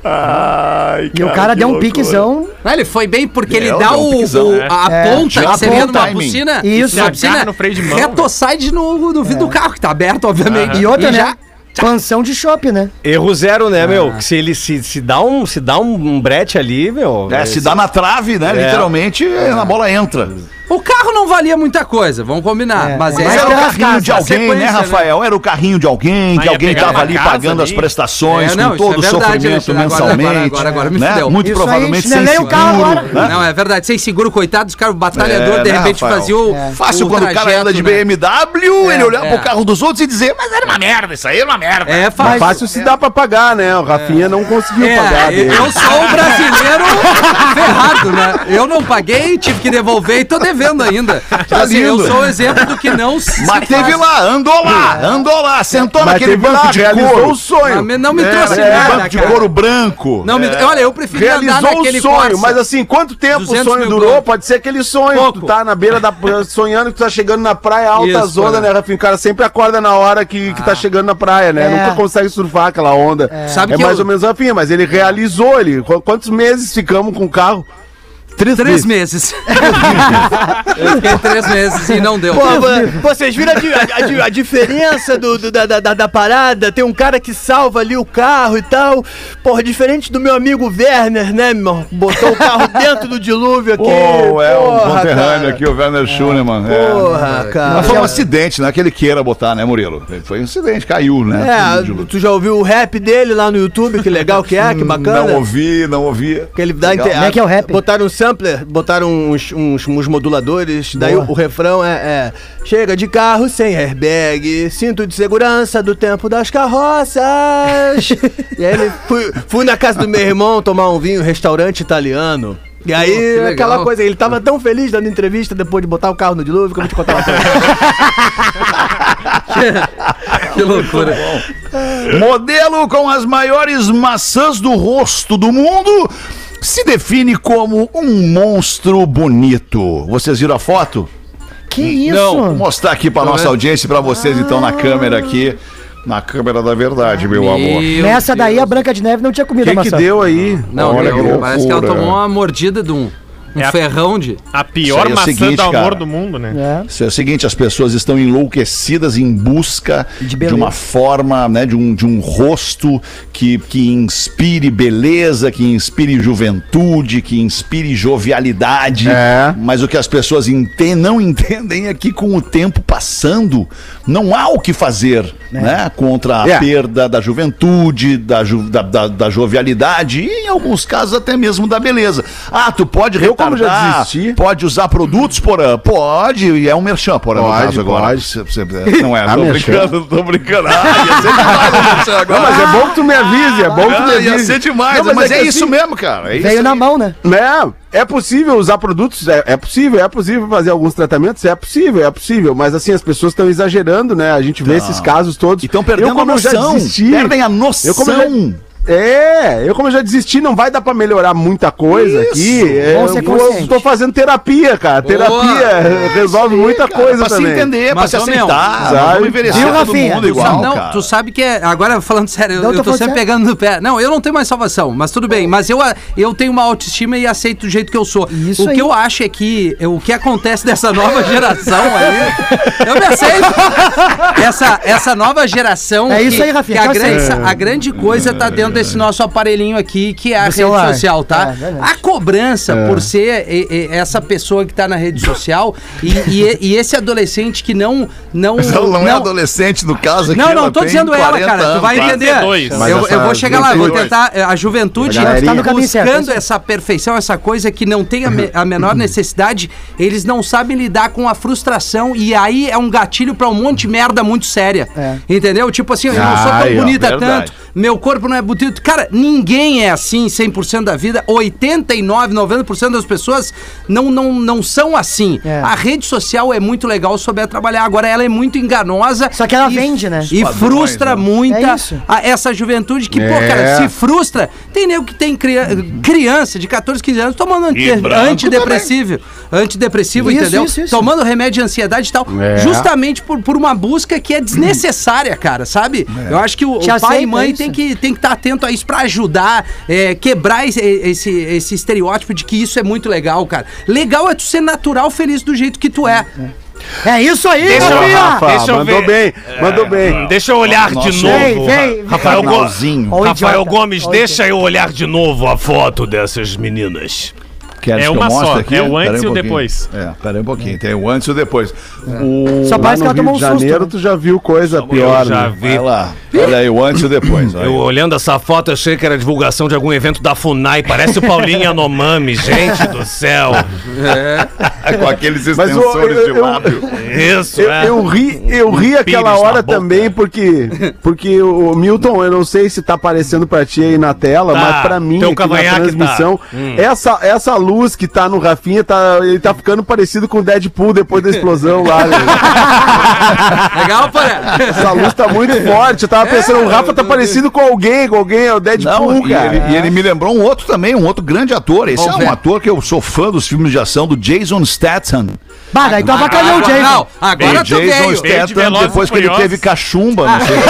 Ai, E o cara deu um piquezão. Não, ele foi bem porque ele É, dá um o, piquezão, o- é. a É, ponta a que você vê numa bucina. Isso. bucina Agarra no freio de mão, Retosside no, no vidro do carro, que tá aberto, obviamente. E outra, E né? já- Pansão de chopp, né? Erro zero, né, meu? Que se ele se, se dá, um, se dá um, um brete ali, meu. É, se dá na trave, né? É. Literalmente, a bola entra. O carro não valia muita coisa, vamos combinar. É, mas é. é, Mas era o Mas carrinho de alguém, né, sequência, né? Rafael? Era o carrinho de alguém, que alguém tava ali pagando as ali. prestações, É, não, com todo é o verdade, sofrimento Alexandre. Agora- mensalmente. agora- agora me né? Muito Isso aí, provavelmente sem chinelei o carro seguro. agora. né? Não, é verdade. Sem seguro, coitado, os caras, o batalhador, É, de né, repente Rafael? fazia o. É. Fácil o quando o cara trajeto, anda de né? BMW, ele olhar é. pro carro dos outros e dizer, mas era uma merda, isso aí era uma merda. É fácil. fácil se dá pra pagar, né? O Rafinha não conseguiu pagar. É, eu sou um brasileiro ferrado, né? Eu não paguei, tive que devolver e tô devendo ainda. Tipo assim, eu sou o exemplo do que não se Mas teve lá, andou lá, andou lá, sentou Mas naquele banco lá, de realizou couro. o sonho. Mas não me É, trouxe é, nada, banco de cara. couro branco. Não me, olha, eu andar Realizou naquele o sonho, Corsa. mas assim, quanto tempo o 200 sonho durou? quilômetros. Pode ser aquele sonho, Pouco. tu tá na beira da sonhando que tu tá chegando na praia alta Isso, onda, né? né, Rafinha? O cara sempre acorda na hora que, que tá chegando na praia, né? É. Nunca consegue surfar aquela onda. É, Sabe que mais eu- ou menos Rafinha, mas ele realizou, ele. qu- Quantos meses ficamos com o carro? Três, Três meses. eu fiquei três meses e não deu. Pô, vo- vocês viram a, a a diferença do, do- da, da, da- da parada? Tem um cara que salva ali o carro e tal. Porra, diferente do meu amigo Werner, né, meu? irmão? Botou o carro dentro do dilúvio aqui. Pô, é o Porra, conterrâneo aqui, o Werner Schunemann. é. Porra, cara. Mas foi um acidente, não é que ele queira botar, né, Murilo? Foi um acidente, caiu, né? É, tu já ouviu o rap dele lá no YouTube? Que legal que é, que bacana. Não ouvi, não ouvi. Que ele dá Legal. inte- Como é que é o rap? Botaram um sampler, botaram uns, uns, uns moduladores, daí o, o refrão é, é Chega de carro sem airbag, cinto de segurança do tempo das carroças. e aí ele fui, fui na casa do meu irmão tomar um vinho, restaurante italiano. E aí, legal. aquela coisa, ele tava tão feliz dando entrevista depois de botar o carro no dilúvio, que eu vou te contar uma coisa. Que loucura. Modelo com as maiores maçãs do rosto do mundo se define como um monstro bonito. Vocês viram a foto? Que isso? Vou mostrar aqui pra nossa vendo? audiência e pra vocês então na câmera aqui. Na câmera da verdade, meu amor. Meu Nessa daí a. Branca de Neve não tinha comido a O que, que maçã. deu aí? Não, Olha deu. que parece que ela tomou uma mordida de um, um É a- ferrão de. A pior é o maçã seguinte, do amor cara. do mundo, né? É. Isso é o seguinte, as pessoas estão enlouquecidas em busca De de, uma forma, né, de um, de um rosto que, que inspire beleza, que inspire juventude, que inspire jovialidade. É. Mas o que as pessoas enten- não entendem é que com o tempo passando, não há o que fazer né, contra a É. perda da juventude, da, ju- da, da- da jovialidade e, em alguns casos, até mesmo da beleza. Ah, tu pode Como já retardar, desisti. Pode usar produtos, porã? Pode, e é um merchan, porã, no Pode, caso agora. pode. Você- você- não é, Ah, tô merchan? brincando, tô brincando. Ah, ia ser demais o agora. Não, mas é bom que tu me avise, é bom que tu me Ah, ia avise. ser demais, Não, mas, é, que isso assim, mesmo, cara. É isso Veio na aí. mão, né? Né? É possível usar produtos? É, é possível, é possível fazer alguns tratamentos? É possível, é possível. Mas assim, as pessoas estão exagerando, né? A gente vê esses casos todos. E estão perdendo eu, como a eu já noção. desisti, Perdem a noção. Eu como eu já- É, eu como eu já desisti, não vai dar pra melhorar muita coisa Isso, aqui. É, bom eu ser vou- tô fazendo terapia, cara. Terapia resolve muita Cara, coisa pra também. se entender, pra Mas, se ô, meu, aceitar. sabe? Vamos envelhecer Viu, todo Rafinha? mundo Tu igual, não, cara. tu sabe que é. Agora falando sério, eu, Não, eu tô tô sempre sério. pegando no pé. Não, eu não tenho mais salvação, mas tudo bem. Mas eu, eu tenho uma autoestima e aceito do jeito que eu sou. Isso o que aí. eu acho é que o que acontece dessa nova geração aí. Eu me aceito. Essa, essa nova geração. É isso que- aí, Rafinha, que a, te grande, a grande coisa tá dentro dentro desse nosso aparelhinho aqui, que é a Do rede celular. social, tá? É, a cobrança por ser e- e- essa pessoa que tá na rede social e, e- e esse adolescente que não. Não, Mas ela não, é adolescente no caso aqui. Não, não, tô dizendo ela, 40 cara. Tu vai anos. entender. 42. Mas Eu, eu vou chegar lá, vou juventude- tentar. A juventude A galerinha. Tá buscando é essa perfeição, essa coisa que não tem a, me- a menor necessidade, eles não sabem lidar com a frustração e aí é um gatilho pra um monte de merda muito séria. É. Entendeu? Tipo assim, eu não sou tão bonita tanto, meu corpo não é bonito. Cara, ninguém é assim 100% da vida. 89, 90% das pessoas não, não, não são assim. É. A rede social é muito legal souber trabalhar. Agora, ela é muito enganosa. Só que ela e- vende, né? E Padrões, frustra né? muita É essa juventude que, pô, É. cara, se frustra. Tem nego que tem cria- criança de 14, 15 anos tomando anti- antidepressivo. Antidepressivo, Isso, entendeu? isso, isso. Tomando remédio de ansiedade e tal. É. Justamente por, por uma busca que é desnecessária, cara, sabe? Eu acho que o, o pai e mãe isso. tem que tem que estar atento a isso pra ajudar, é, quebrar esse, esse, esse estereótipo de que isso é muito legal, cara. Legal é tu ser natural, feliz do jeito que tu é. É isso aí, Deixa eu-! Rafa, Deixa eu mandou ver. bem, mandou bem. Deixa eu olhar Nossa, de Vem, novo. vem. Rafael, Go- Rafael. Gomes, deixa eu olhar de novo a foto dessas meninas. Queres É que eu uma mostre só, aqui? é o antes aí e o depois. É, pera aí um pouquinho. Tem o antes e o depois. O... Só parece que ela tomou um de susto. Janeiro, né? tu já viu coisa pior, eu já né? vi. Vai lá. Olha aí, o antes e o depois. olha aí. Eu olhando essa foto, achei que era divulgação de algum evento da FUNAI. Parece o Paulinho Yanomami, gente do céu. Com aqueles extensores eu- de eu- lábio. Isso, Eu, é. eu ri, eu ri aquela hora também porque porque o Milton, eu não sei se tá aparecendo pra ti aí na tela, Tá, mas pra mim teu aqui na tá. transmissão, essa essa luz que tá no Rafinha tá ele tá ficando parecido com o Deadpool depois da explosão lá. né? Legal, Porã? Essa luz tá muito forte. Eu tava pensando, o Rafa tá parecido com alguém, com alguém, é o Deadpool, Não, e cara. ele, e ele me lembrou um outro também, um outro grande ator. Esse é ver. um ator que eu sou fã dos filmes de ação do Jason Statham. Bah, daí tu avacalhou o Jason. Não, agora o tu Jason veio. Statham, depois que ele teve cachumba, não sei.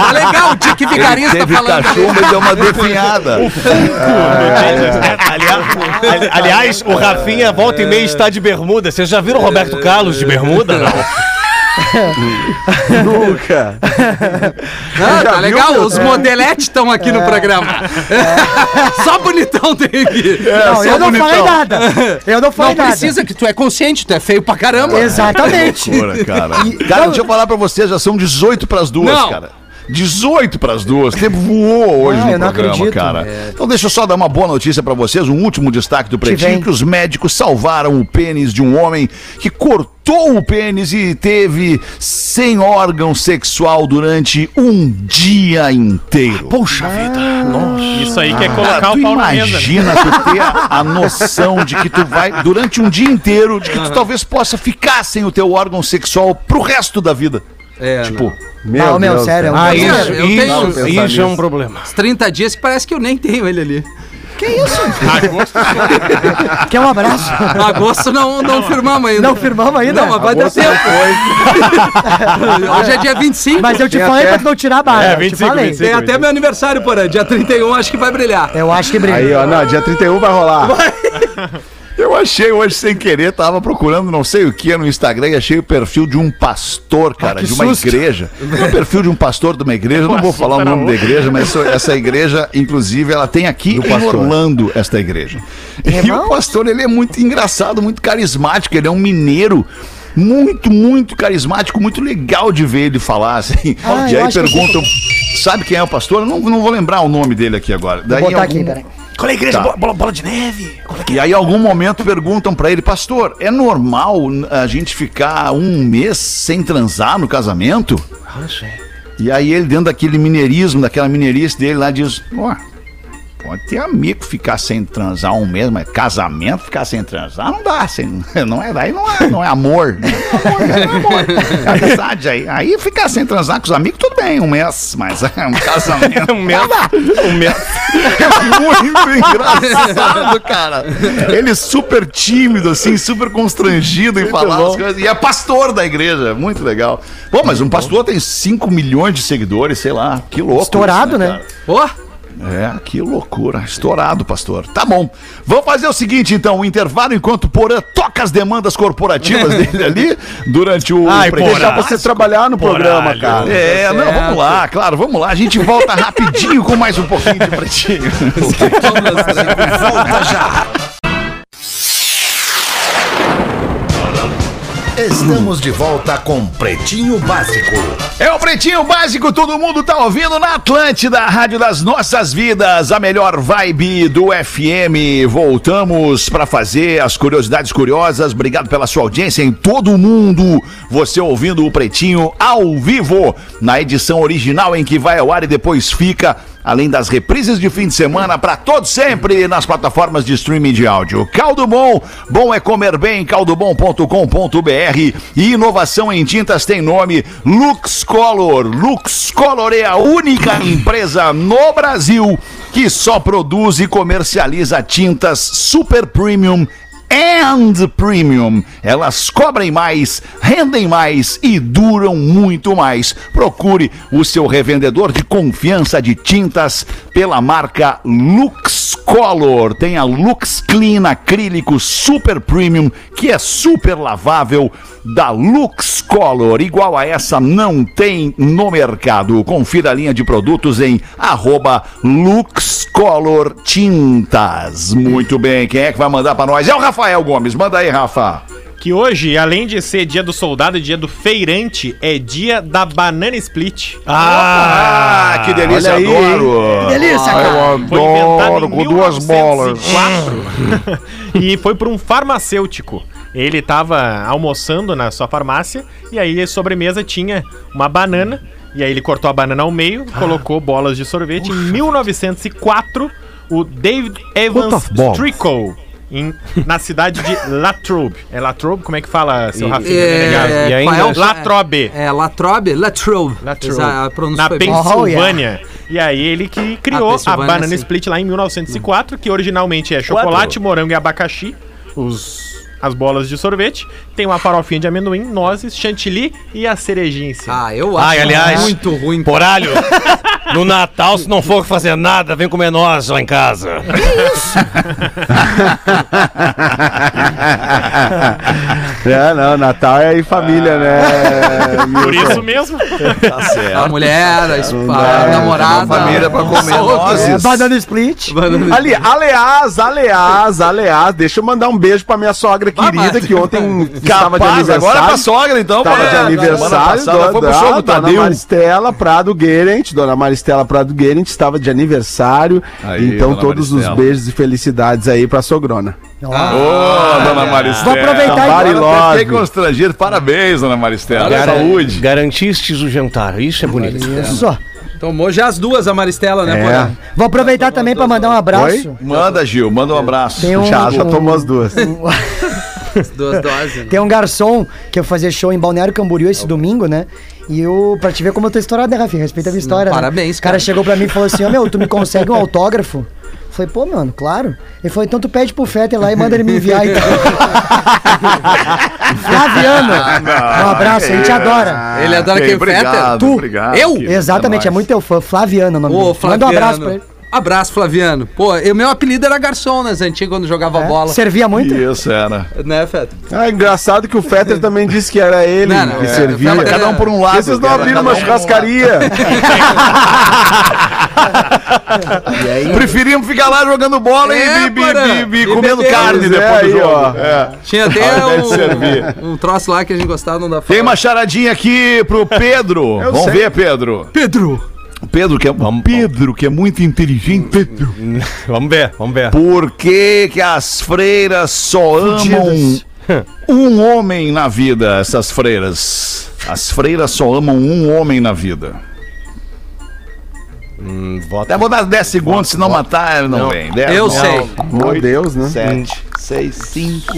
Tá legal, o Dick Vigarista teve falando. ali. cachumba e deu uma definhada. Ali- ali- aliás, o Rafinha volta e meia está de bermuda. Vocês já viram o Roberto Carlos de bermuda? Não. Nunca. Não, tá viu, legal, meu? os modeletes estão aqui no programa. Só bonitão tem aqui. Não, eu não falei nada. Eu não falei Não nada. precisa, que tu é consciente, tu é feio pra caramba. Exatamente. Loucura, cara. Cara, deixa eu falar pra vocês, já são 18 pras duas, Não. cara. 18 pras duas. O tempo voou hoje Ah, no eu não programa, acredito. cara. Então deixa eu só dar uma boa notícia pra vocês, um último destaque do. Pretinho, que os médicos salvaram o pênis de um homem que cortou o pênis e teve sem órgão sexual durante um dia inteiro. Puxa vida. Nossa. Isso aí que é Cara, colocar tu o pau na mesa. imagina tu ter a, a noção de que tu vai, durante um dia inteiro, de que tu talvez possa ficar sem o teu órgão sexual pro resto da vida. É, Tipo, Não, meu, Deus, sério, é um cara. Ah, Eu isso, tenho- isso, isso tenho- é um problema. Uns 30 dias que parece que eu nem tenho ele ali. Quer um abraço? Agosto não, não firmamos ainda. Não firmamos ainda? Não, mas vai dar Agosto tempo. Hoje é dia 25. Mas eu te Tem falei até- pra tu não tirar a barra. É, eu te 25, falei. 25. Tem até meu aniversário, porra. Dia 31 acho que vai brilhar. Eu acho que brilha. Aí, ó, não, dia 31 vai rolar. eu achei hoje sem querer, tava procurando não sei o que no Instagram e achei o perfil de um pastor, cara, que de uma susto. igreja. O perfil de um pastor de uma igreja, eu não vou falar o nome da igreja, mas essa- igreja, inclusive, ela tem aqui em pastor. Orlando esta igreja. E Irmãos? o pastor, ele é muito engraçado, muito carismático, ele é um mineiro. Muito, muito carismático, muito legal de ver ele falar, assim. Ah, e aí acho que perguntam, sabe quem é o pastor? Eu não, não vou lembrar o nome dele aqui agora. Daí Vou botar algum- aqui, peraí. Qual é a igreja? Tá. Bola, bola- de neve? É que E aí, em algum momento, perguntam pra ele, pastor, é normal a gente ficar um mês sem transar no casamento? Ah. E aí ele, dentro daquele mineirismo, daquela mineirice dele lá, diz, ó, pode ter amigo ficar sem transar um mês, mas casamento ficar sem transar não dá, assim, não é, daí não é, não é amor, né? Não é amor, é amizade aí. Aí ficar sem transar com os amigos, tudo bem, um mês, mas é um casamento. Um mês. Um mês. Muito engraçado, cara. Ele super tímido, assim, super constrangido em falar as coisas. E é pastor da igreja, muito legal. Pô, mas um pastor tem 5 milhões de seguidores, sei lá. Que louco. Estourado, né? cara? Ó, É, que loucura. Estourado, pastor. Tá bom. Vamos fazer o seguinte, então. O intervalo enquanto o Porã toca as demandas corporativas dele ali durante o... Ai, Porã. Deixar você trabalhar no programa, Poralho. cara. É, não, vamos lá, claro, vamos lá. A gente volta rapidinho com mais um pouquinho de pretinho. Volta já. Estamos de volta com Pretinho Básico. É o Pretinho Básico, todo mundo tá ouvindo na Atlântida, a Rádio das Nossas Vidas, a melhor vibe do FM. Voltamos para fazer as curiosidades curiosas. Obrigado pela sua audiência em todo mundo. Você ouvindo o Pretinho ao vivo, na edição original em que vai ao ar e depois fica além das reprises de fim de semana para todos sempre nas plataformas de streaming de áudio. Caldo Bom, bom é comer bem, caldobom.com.br e inovação em tintas tem nome Lux Color. Lux Color é a única empresa no Brasil que só produz e comercializa tintas super premium and premium. Elas cobrem mais, rendem mais e duram muito mais. Procure o seu revendedor de confiança de tintas pela marca Lux Color. Tem a Lux Clean acrílico super premium que é super lavável da Lux Color. Igual a essa não tem no mercado. Confira a linha de produtos em arroba Lux Color Tintas. Muito bem, quem é que vai mandar para nós? É o Rafael Gomes. Manda aí, Rafa. Que hoje, além de ser dia do soldado e dia do feirante, é dia da banana split. Ah, que delícia, aí, adoro. Delícia, cara. Eu Foi inventado adoro em com duas bolas. 1904 e foi por um farmacêutico. Ele tava almoçando na sua farmácia e aí a sobremesa tinha uma banana. E aí ele cortou a banana ao meio, colocou bolas de sorvete. Em 1904, o David Evans? Strickle, em- na cidade de Latrobe. É Latrobe? Como é que fala, seu Rafinha? É, E ainda- é Latrobe. É, Latrobe? Latrobe. Latrobe. A Na. Pensilvânia. E aí ele que criou a, Pensilvânia, Banana sim. Split lá em 1904, que originalmente é chocolate, morango e abacaxi, os, as bolas de sorvete. Tem uma farofinha de amendoim, nozes, chantilly e a cerejinha em cima. Ah, eu acho Ai, aliás, muito ruim. Poralho, no Natal, se não for fazer nada, vem comer nós lá em casa. É, não, Natal é em família, né? Por isso mesmo. Tá certo. A mulher, a, esp- a namorada. família pra comer nozes. É, banana split. Banana- Ali, aliás, aliás, aliás, deixa eu mandar um beijo pra minha sogra querida, que ontem estava de aniversário. agora é pra sogra, então. Tava pô. de aniversário, passada foi pro show do dona. Maristela Prado Guerent, dona Maristela Prado Guerent estava de aniversário, Aí, então dona todos Maristela. os beijos e felicidades aí pra sogrona. Ô, dona Maristela. Vou aproveitar e- Agora Fiquei constrangido. Parabéns, dona Maristela. Gar- Saúde. Garantistes o jantar, isso é bonito. Isso. Tomou já as duas, a Maristela, né, É. Vou aproveitar também pra mandar um abraço. Manda, Gil. Manda um abraço. Um, Já, já um- tomou as duas. As duas doses. né? Tem um garçom que eu fazer show em Balneário Camboriú esse domingo, né? E eu, pra te ver como eu tô estourado, né, Rafinha? Respeita a minha história. né? parabéns, O cara cara. chegou pra mim e falou assim: Ó, meu, tu me consegue um autógrafo? Falei, pô, mano, claro. Ele falou, então tu pede pro Fetter lá e manda ele me enviar então. Flaviano, um abraço, a gente adora. Ele adora quem obrigado, Fetter? Tu. obrigado, Eu? Exatamente, é muito teu fã. Flaviano, o nome Ô, dele. Flaviano. Manda um abraço pra ele. Abraço, Flaviano. Pô, o meu apelido era garçom nas antigas quando jogava É, bola. Servia muito? Isso, era. Né, Fetter? Ah, engraçado que o Fetter também disse que era ele Não, não, que é, servia. Fetter- Cada um por um lado. Vocês não cara. abriram uma um um churrascaria. lado. Preferimos ficar lá jogando bola É, e bi- E comendo carne Pois depois é, do jogo. ó. É. Tinha até um, um troço lá que a gente gostava, não dá pra Tem uma charadinha aqui pro Pedro. Vamos ver, Pedro. Pedro. Pedro que é, Pedro, que é muito inteligente. Pedro. Vamos ver, vamos ver. Por que, que as freiras só amam um homem na vida, essas freiras? As freiras só amam um homem na vida. Hum. Até vou dar 10 segundos, se não matar, não, vem. 10, Eu nove, sei. Meu Deus, né? 7, 6, 5,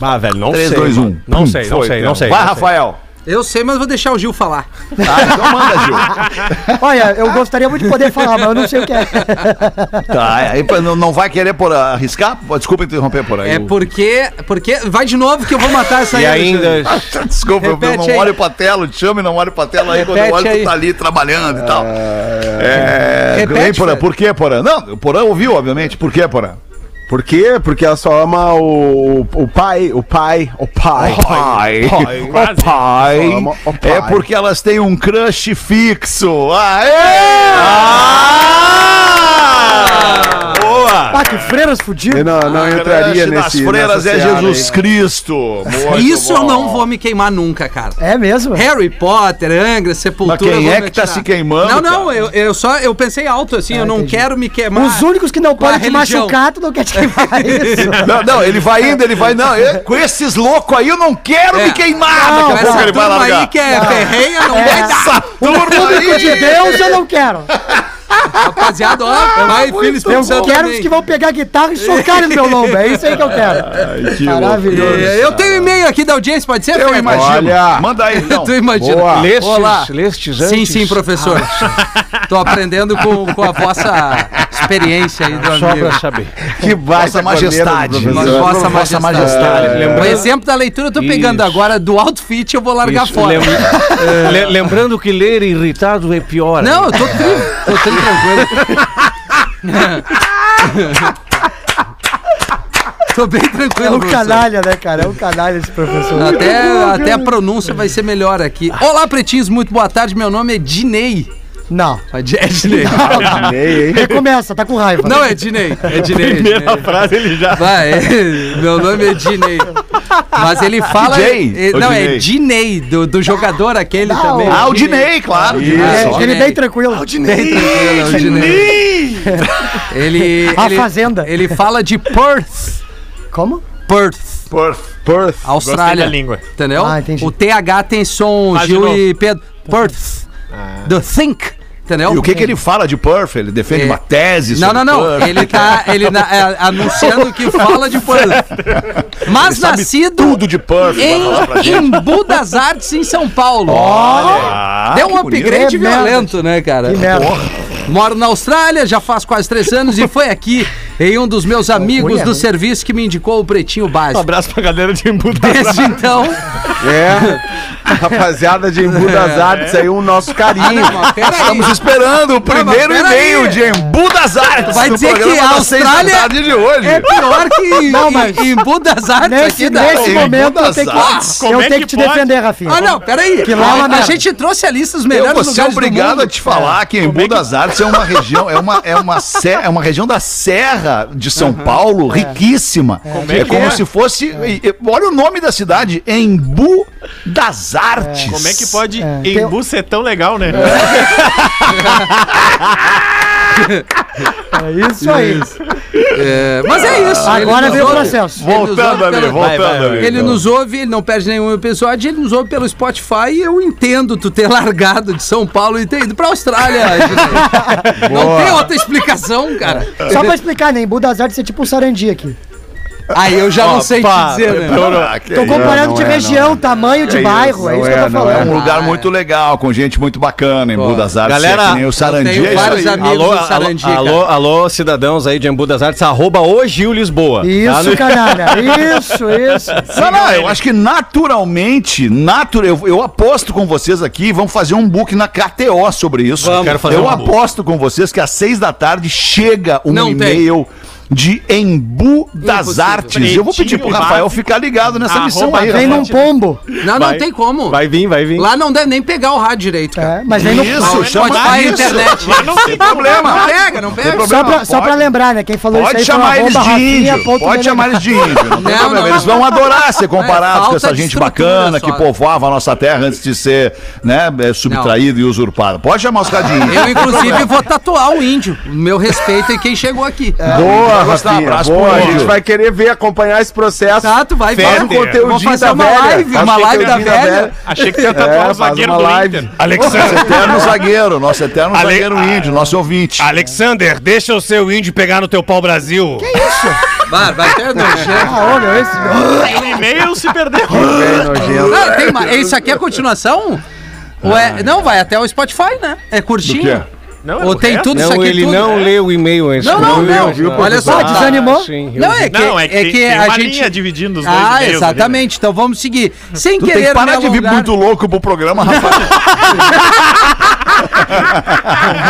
Ah, velho, não 3, sei. 2, 1. mano. Não sei, não sei, não sei. Vai, não sei. Rafael. Eu sei, mas vou deixar o Gil falar. Ah, então manda, Gil. Olha, eu gostaria muito de poder falar, mas eu não sei o que é. Tá, aí pô, não, não vai querer por, arriscar? Desculpa interromper por aí. É porque. Porque. Vai de novo que eu vou matar essa E aí. ainda. Desculpa, eu Repete não aí. olho pra tela, te chamo e não olho pra tela aí quando eu Repete olho aí. tu tá ali trabalhando e tal. É. Repete, Ei, Porã, por que, Porã? Não, o Porã ouviu, obviamente. Por que, Porã? Por quê? Porque ela só ama o, o pai, o pai, o pai. Pai. Pai. O pai. Ama o pai. É porque elas têm um crush fixo. Aê! Ah! Ah, que freiras fudido. Eu não, não entraria Crush nesse. das freiras nessa é seara Jesus aí. Cristo. Muito Isso eu bom. não vou me queimar nunca, cara. É mesmo? Harry Potter, Angra, Sepultura. Mas quem eu vou é me que tá atirar. se queimando, Não, não, cara? eu, eu só eu pensei alto assim, eu não entendi. quero me queimar. Os únicos que não Com a podem te religião. machucar, tu não quer te queimar isso. Não, não, ele vai indo, ele vai. Não, eu- com esses loucos aí eu não quero É. me queimar. Não, Daqui a Essa pouco ele vai turma largar. aí que é ferrenha não vai dar. Essa turma Público de aí. Deus eu não quero. Rapaziada, ó, pai, filho, Eu Espírito Santo quero também. os que vão pegar a guitarra e socar no meu lombo. É isso aí que eu quero. Maravilhoso. É, Eu tenho e-mail aqui da audiência, pode ser? Eu Fred? imagino. Olha. Manda aí, então. Tu imagina. Boa. Lestes, Olá. lestes Sim, antes? sim, professor. Tô aprendendo com, com a vossa experiência aí do Só amigo. pra saber. Que baita Vossa Majestade. Mas vossa majestade. Majestade. O exemplo da leitura eu tô pegando Isso. agora, do outfit eu vou largar Isso, fora. lem- Le- lembrando que ler irritado é pior. Não, eu tô tri, tô tri tranquilo. tô bem É tranquilo, um professor. canalha, né, cara? É um canalha esse professor. Até, até a pronúncia vai ser melhor aqui. Olá, pretinhos, muito boa tarde. Meu nome é Dinei. Não. É Dinei. Dinei, hein? Recomeça, tá com raiva. Não, é Dinei. É Dinei. Primeira Dinei. frase ele já. Vai, é, meu nome é Dinei. Mas ele fala. DJ? é, não, é Dinei? Dinei, do, do jogador aquele Não, também. Ah, o Dinei, claro. Isso. É, Dinei. ele bem tranquilo. Bem tranquilo, o Dinei. Ele. A ele- Fazenda. Ele fala de Perth. Como? Perth. Por... Perth. Austrália. da língua. Entendeu? Ah, entendi. O TH tem som, Gil e Pedro. Perth. Do Think. Entendeu? E o que que ele fala de Perth? Ele defende É. uma tese Não, sobre não, não. Perth? Ele tá ele na- é, anunciando que fala de Perth. Mas Ele nascido tudo de Perth, em falar pra gente. Embu das Artes, em São Paulo. Ah, Deu um bonito. upgrade É violento, né, cara? Que merda. Moro na Austrália, já faz quase três anos e foi aqui em um dos meus amigos Olha, do né? serviço que me indicou o Pretinho Um Básico. abraço pra galera de Embu da Desde então... É. Rapaziada de Embu das Artes aí, o nosso carinho. Ah, peraí. Estamos esperando o primeiro e-mail de Embu das Artes. Vai dizer que a das Austrália tarde de hoje. É pior que Não, mas- em Embu das Artes Nesse, aqui da... nesse momento eu tenho que, Como eu é tenho que te pode? defender, Rafinha. Ah, não, peraí. Que lá é a merda. gente trouxe a lista dos Eu melhores vou ser lugares do obrigado mundo. a te falar que Embu das Artes é uma região, é uma, é uma, ser- é uma região da Serra de São Paulo, riquíssima. É, é que como é? se fosse. Olha o nome da cidade, Embu das Artes. Como é que pode É. Embu ser tão legal, né? É isso aí. É, mas é isso. Agora vem o processo. ele nos Voltando ouve ali, pelo- voltando ali. Ele nos ouve, ele não perde nenhum episódio, ele nos ouve pelo Spotify e eu entendo tu ter largado de São Paulo e ter ido pra Austrália. Não tem outra explicação, cara. Só pra explicar, né? Em Budas Artes é tipo um sarandi aqui. Aí eu já não sei te dizer, né? Ah, Tô comparando de é, região, tamanho de É bairro. isso, é isso que eu é, tô não É falando. um lugar Ah, muito é. legal, com gente muito bacana, Embu Pô, das Artes. galera, é o Sarandi. tenho é vários aí. amigos. Alô, do alô, Sarandi, alô, alô, cidadãos aí de Embu das Artes, arroba o Gil Lisboa. Tá Isso, no- canalha. Isso, isso. Não, não, eu acho que naturalmente, natu eu, eu aposto com vocês aqui, vamos fazer um book na KTO sobre isso. Vamos. Quero fazer eu um book. aposto com vocês que às seis da tarde chega um tem. De Embu das Impossível. Artes. Eu vou pedir pro Pretinho Rafael básico. ficar ligado nessa Arroba missão aí, Vem num pombo. Não, não Vai. tem como. Vai vir, vai vir. Lá não deve nem pegar o rádio direito, cara. É, mas vem no Isso, chama Spotify isso. internet. Lá não tem Problema. Não pega, não pega. problema. Só pra, só pra lembrar, né? Quem falou Pode isso aí chamar eles de índio. Pode chamar eles de índio. Não tem Não, problema. não. Eles vão adorar ser comparados com essa de gente bacana que povoava a nossa terra antes de ser né, é, subtraído e usurpado. Pode chamar os cadinhos. Eu, inclusive, vou tatuar o índio. Meu respeito e quem chegou aqui. Boa, gostar, Rafinha. abraço Boa, pro a gente vai querer ver, acompanhar esse processo. Tá, tu vai Faz ver. um fazer da uma velha. live, uma um live da velha. Achei que ia É, tatuar o zagueiro uma do live. Inter. Nosso eterno zagueiro, nosso eterno zagueiro índio, nosso ouvinte. Alexander, deixa o seu índio pegar no teu pau Brasil. Que isso? Vai, vai ter nojento. Ah, meu, esse... O e-mail se perdeu. Não, tem ma- Isso aqui é a continuação? Ou é... Não, vai até o Spotify, né? É curtinho. Não, é Ou tem tudo isso Não, aqui ele tudo? não É. leu o e-mail antes. Não, não, não. viu, Olha só. Ah, desanimou? Sim, Não, é que, Não, é que tem- tem a uma gente... linha dividindo os dois Ah, e-mails exatamente. Então vamos seguir. Sem Tu tem querer que parar me de vir muito louco pro programa, Rafael.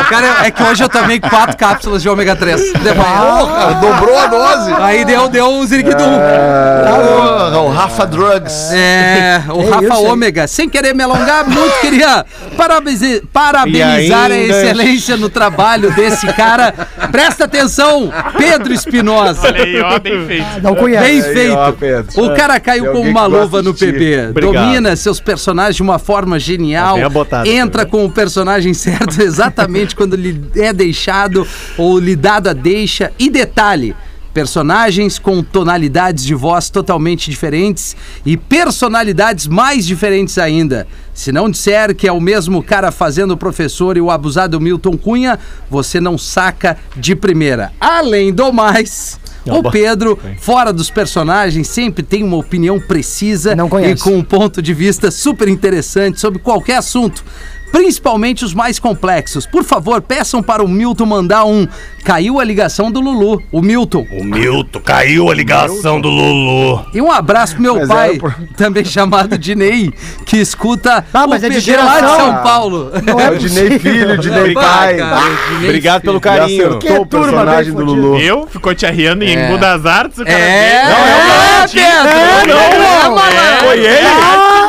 Cara, é que hoje eu tomei quatro cápsulas de ômega 3 de manhã. Dobrou a dose. Aí deu, deu um ziriguidum. Porra, o Rafa Drugs. É, o É Rafa. Ômega, sem querer me alongar muito, queria parabenizar E a excelência no trabalho desse cara. Presta atenção, Pedro Espinosa. Olha aí, ó, bem feito. Não conhece. Bem Aí, ó, feito. Pedro. O cara caiu como uma luva no. PB. Obrigado. Domina seus personagens de uma forma genial. Tá bem botado, entra com o personagem certo exatamente quando lhe é deixado ou lhe dado a deixa. E detalhe. Personagens com tonalidades de voz totalmente diferentes e personalidades mais diferentes ainda. Se não disser que é o mesmo cara fazendo o professor e o abusado Milton Cunha, você não saca de primeira. Além do mais, o Pedro, fora dos personagens, sempre tem uma opinião precisa e com um ponto de vista super interessante sobre qualquer assunto. Principalmente os mais complexos. Por favor, peçam para o Milton mandar um. Caiu a ligação do Lulu, o Milton. O Milton caiu a ligação do Lulu. E um abraço pro meu Mas pai, por- também chamado Dinei, que escuta Ah, mas o é de PB lá de. São Paulo. Não É é o Dinei filho, o Dinei pai. cara, o Dinei Obrigado pelo filho. Já carinho. Que o turma personagem do Lulu. Eu? Ficou te arriando em É. Das Artes, o cara É, veio. é, Pedro! É, não. malandro! Foi ele? É,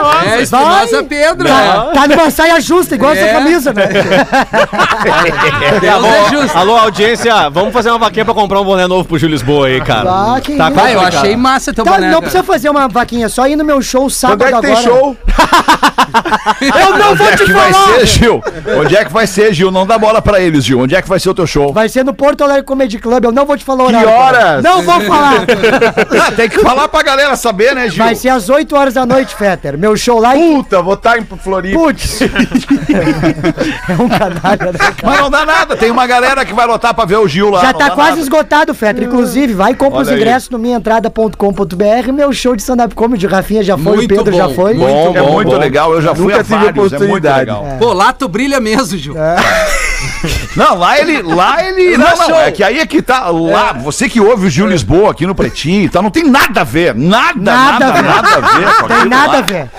Espinosa Pedro! Tá, tá numa saia justa, igual É. essa camisa, né? Deus é justo. Alô, audiência, vamos fazer uma vaquinha pra comprar um boné novo pro Gil Lisboa aí, cara. Ah, que tá. Vai, eu achei massa teu Tá, boné. não cara. precisa fazer uma vaquinha, só ir no meu show Quando sábado é que tem agora. show? Eu não vou Onde é te que vai falar! ser, Gil? Onde é que vai ser, Gil? Não dá bola pra eles, Gil. Onde é que vai ser o teu show? Vai ser no Porto Alegre Comedy Club, eu não vou te falar o Que horário. cara. horas? Não vou falar. Ah, tem que falar pra galera saber, né, Gil? Vai ser às 8 horas da noite, Fetter. Meu show lá em... Puta, vou estar em Floripa. Putz! é um canalha, né? Mas não dá nada, tem uma galera que vai lotar pra ver o Gil lá. Já tá quase nada. esgotado, Fetter. Inclusive, vai e compra Olha os aí. ingressos no minhaentrada.com.br. Meu show de stand-up comedy, Rafinha já foi, Muito o Pedro já bom, foi. muito É muito legal, eu já fui Nunca a tive vários, é muito oportunidade. legal. Pô, lá tu brilha mesmo, Gil. Não, lá ele, lá ele, não, Não, não, é que aí é que tá, lá, você que ouve o Gil Lisboa aqui no Pretinho, tá, não tem nada a ver, nada, Nada nada, a ver. nada, a ver com Tem nada lá. a ver.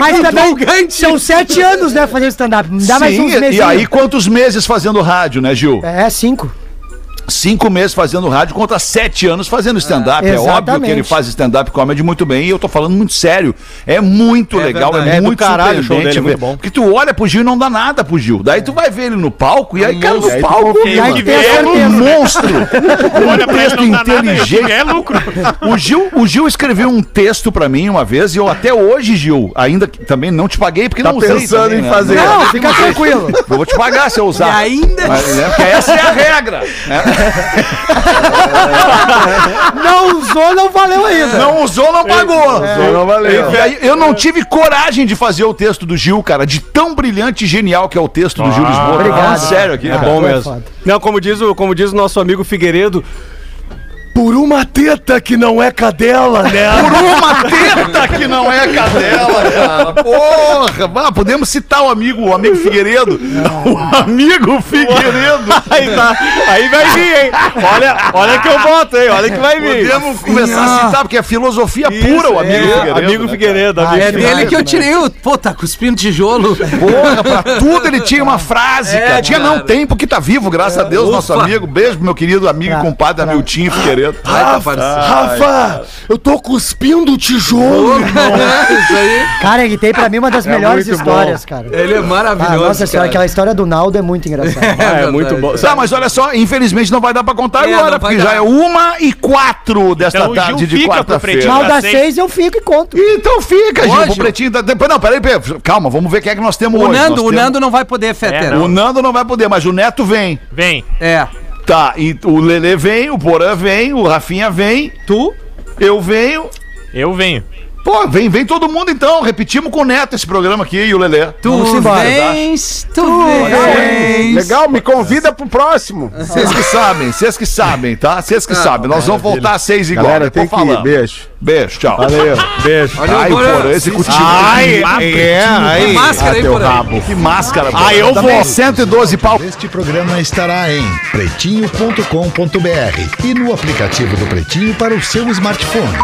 Mas que também empolgante. são sete anos, né, fazendo stand-up. Dá mais Sim, uns e- meses. e aí quantos meses fazendo rádio, né, Gil? É, cinco. Cinco meses fazendo rádio contra sete anos fazendo stand-up. É, óbvio exatamente. que ele faz stand-up comedy muito bem e eu tô falando muito sério. É muito legal, verdade. é, É do muito caralho o show dele, é muito bom. Porque tu olha pro Gil e não dá nada pro Gil. Daí tu vai ver ele no palco e aí, cara, no tu palco, E aí a é um monstro. Olha um pra ele, texto não dá nada, inteligente. é lucro. O Gil, o Gil escreveu um texto pra mim uma vez e eu até hoje, Gil, ainda que também não te paguei porque Tá não usei pensando também, em né? fazer. Não, fica tranquilo. Eu vou te pagar se eu usar. E ainda? Mas, né, porque essa é a regra. né? Não usou, não valeu ainda. Não usou, não pagou. Não valeu. E aí, eu não tive coragem de fazer o texto do Gil, cara, de tão brilhante e genial que é o texto do Gil Lisboa. Tô Obrigado. falando sério aqui, É cara. bom mesmo. Não, como diz, o, como diz o nosso amigo Figueiredo, uma teta que não é cadela, né? Por uma teta que não é cadela, cara. Porra, ah, podemos citar o amigo, o amigo Figueiredo. O amigo Figueiredo. aí, tá, aí vai vir, hein? Olha, olha que eu boto, hein? Olha que vai vir. Podemos começar a citar, porque é filosofia pura o amigo É, Figueiredo. Amigo né, Figueiredo, Ah, amigo É Figueiredo. dele que eu tirei o. Pô, tá cuspindo tijolo. Porra, pra tudo ele tinha uma frase, É, cara. Tinha não, tem porque tá vivo, graças a Deus, nosso Ufa. amigo. Beijo pro meu querido amigo e Pra- compadre Amiltinho Figueiredo. Parceiro. Rafa, eu tô cuspindo tijolo. Isso aí. Cara, ele tem pra mim uma das melhores muito histórias, cara. Ele é Ah, maravilhoso. nossa senhora, cara. aquela história do Naldo é muito engraçada. É, muito bom. Tá, mas olha só, infelizmente não vai dar pra contar É, agora, porque já dar. é uma e quatro desta Então o Gil tarde de quarta-feira. Mal das seis. eu fico e conto. Então fica, Gil, pro pretinho. da- Depois, não, peraí, peraí, calma, vamos ver quem é que nós temos O hoje. Nando, Nós o temos- Nando não vai poder, Fetter. É, O Nando não vai poder, mas o Neto vem. Vem. É. Tá, e o Lelê vem, o Porã vem, o Rafinha vem, Tu? eu venho. Eu venho. Pô, vem, vem todo mundo então. Repetimos com o Neto esse programa aqui e o Lelê. Tu vens, tu vens. Legal, me convida pro próximo. Vocês que sabem, vocês que sabem, tá? Vocês que sabem. Nós vamos voltar às seis igual. Galera, tem que ir. falamos. Beijo. Beijo, tchau. Valeu. Beijo. Ai, porra, executivo. Ai, é, aí. Máscara aí, teu por aí. rabo. Que máscara, Ah, porra. eu Também vou. 112 pau. Este programa estará em pretinho.com.br e no aplicativo do Pretinho para o seu smartphone.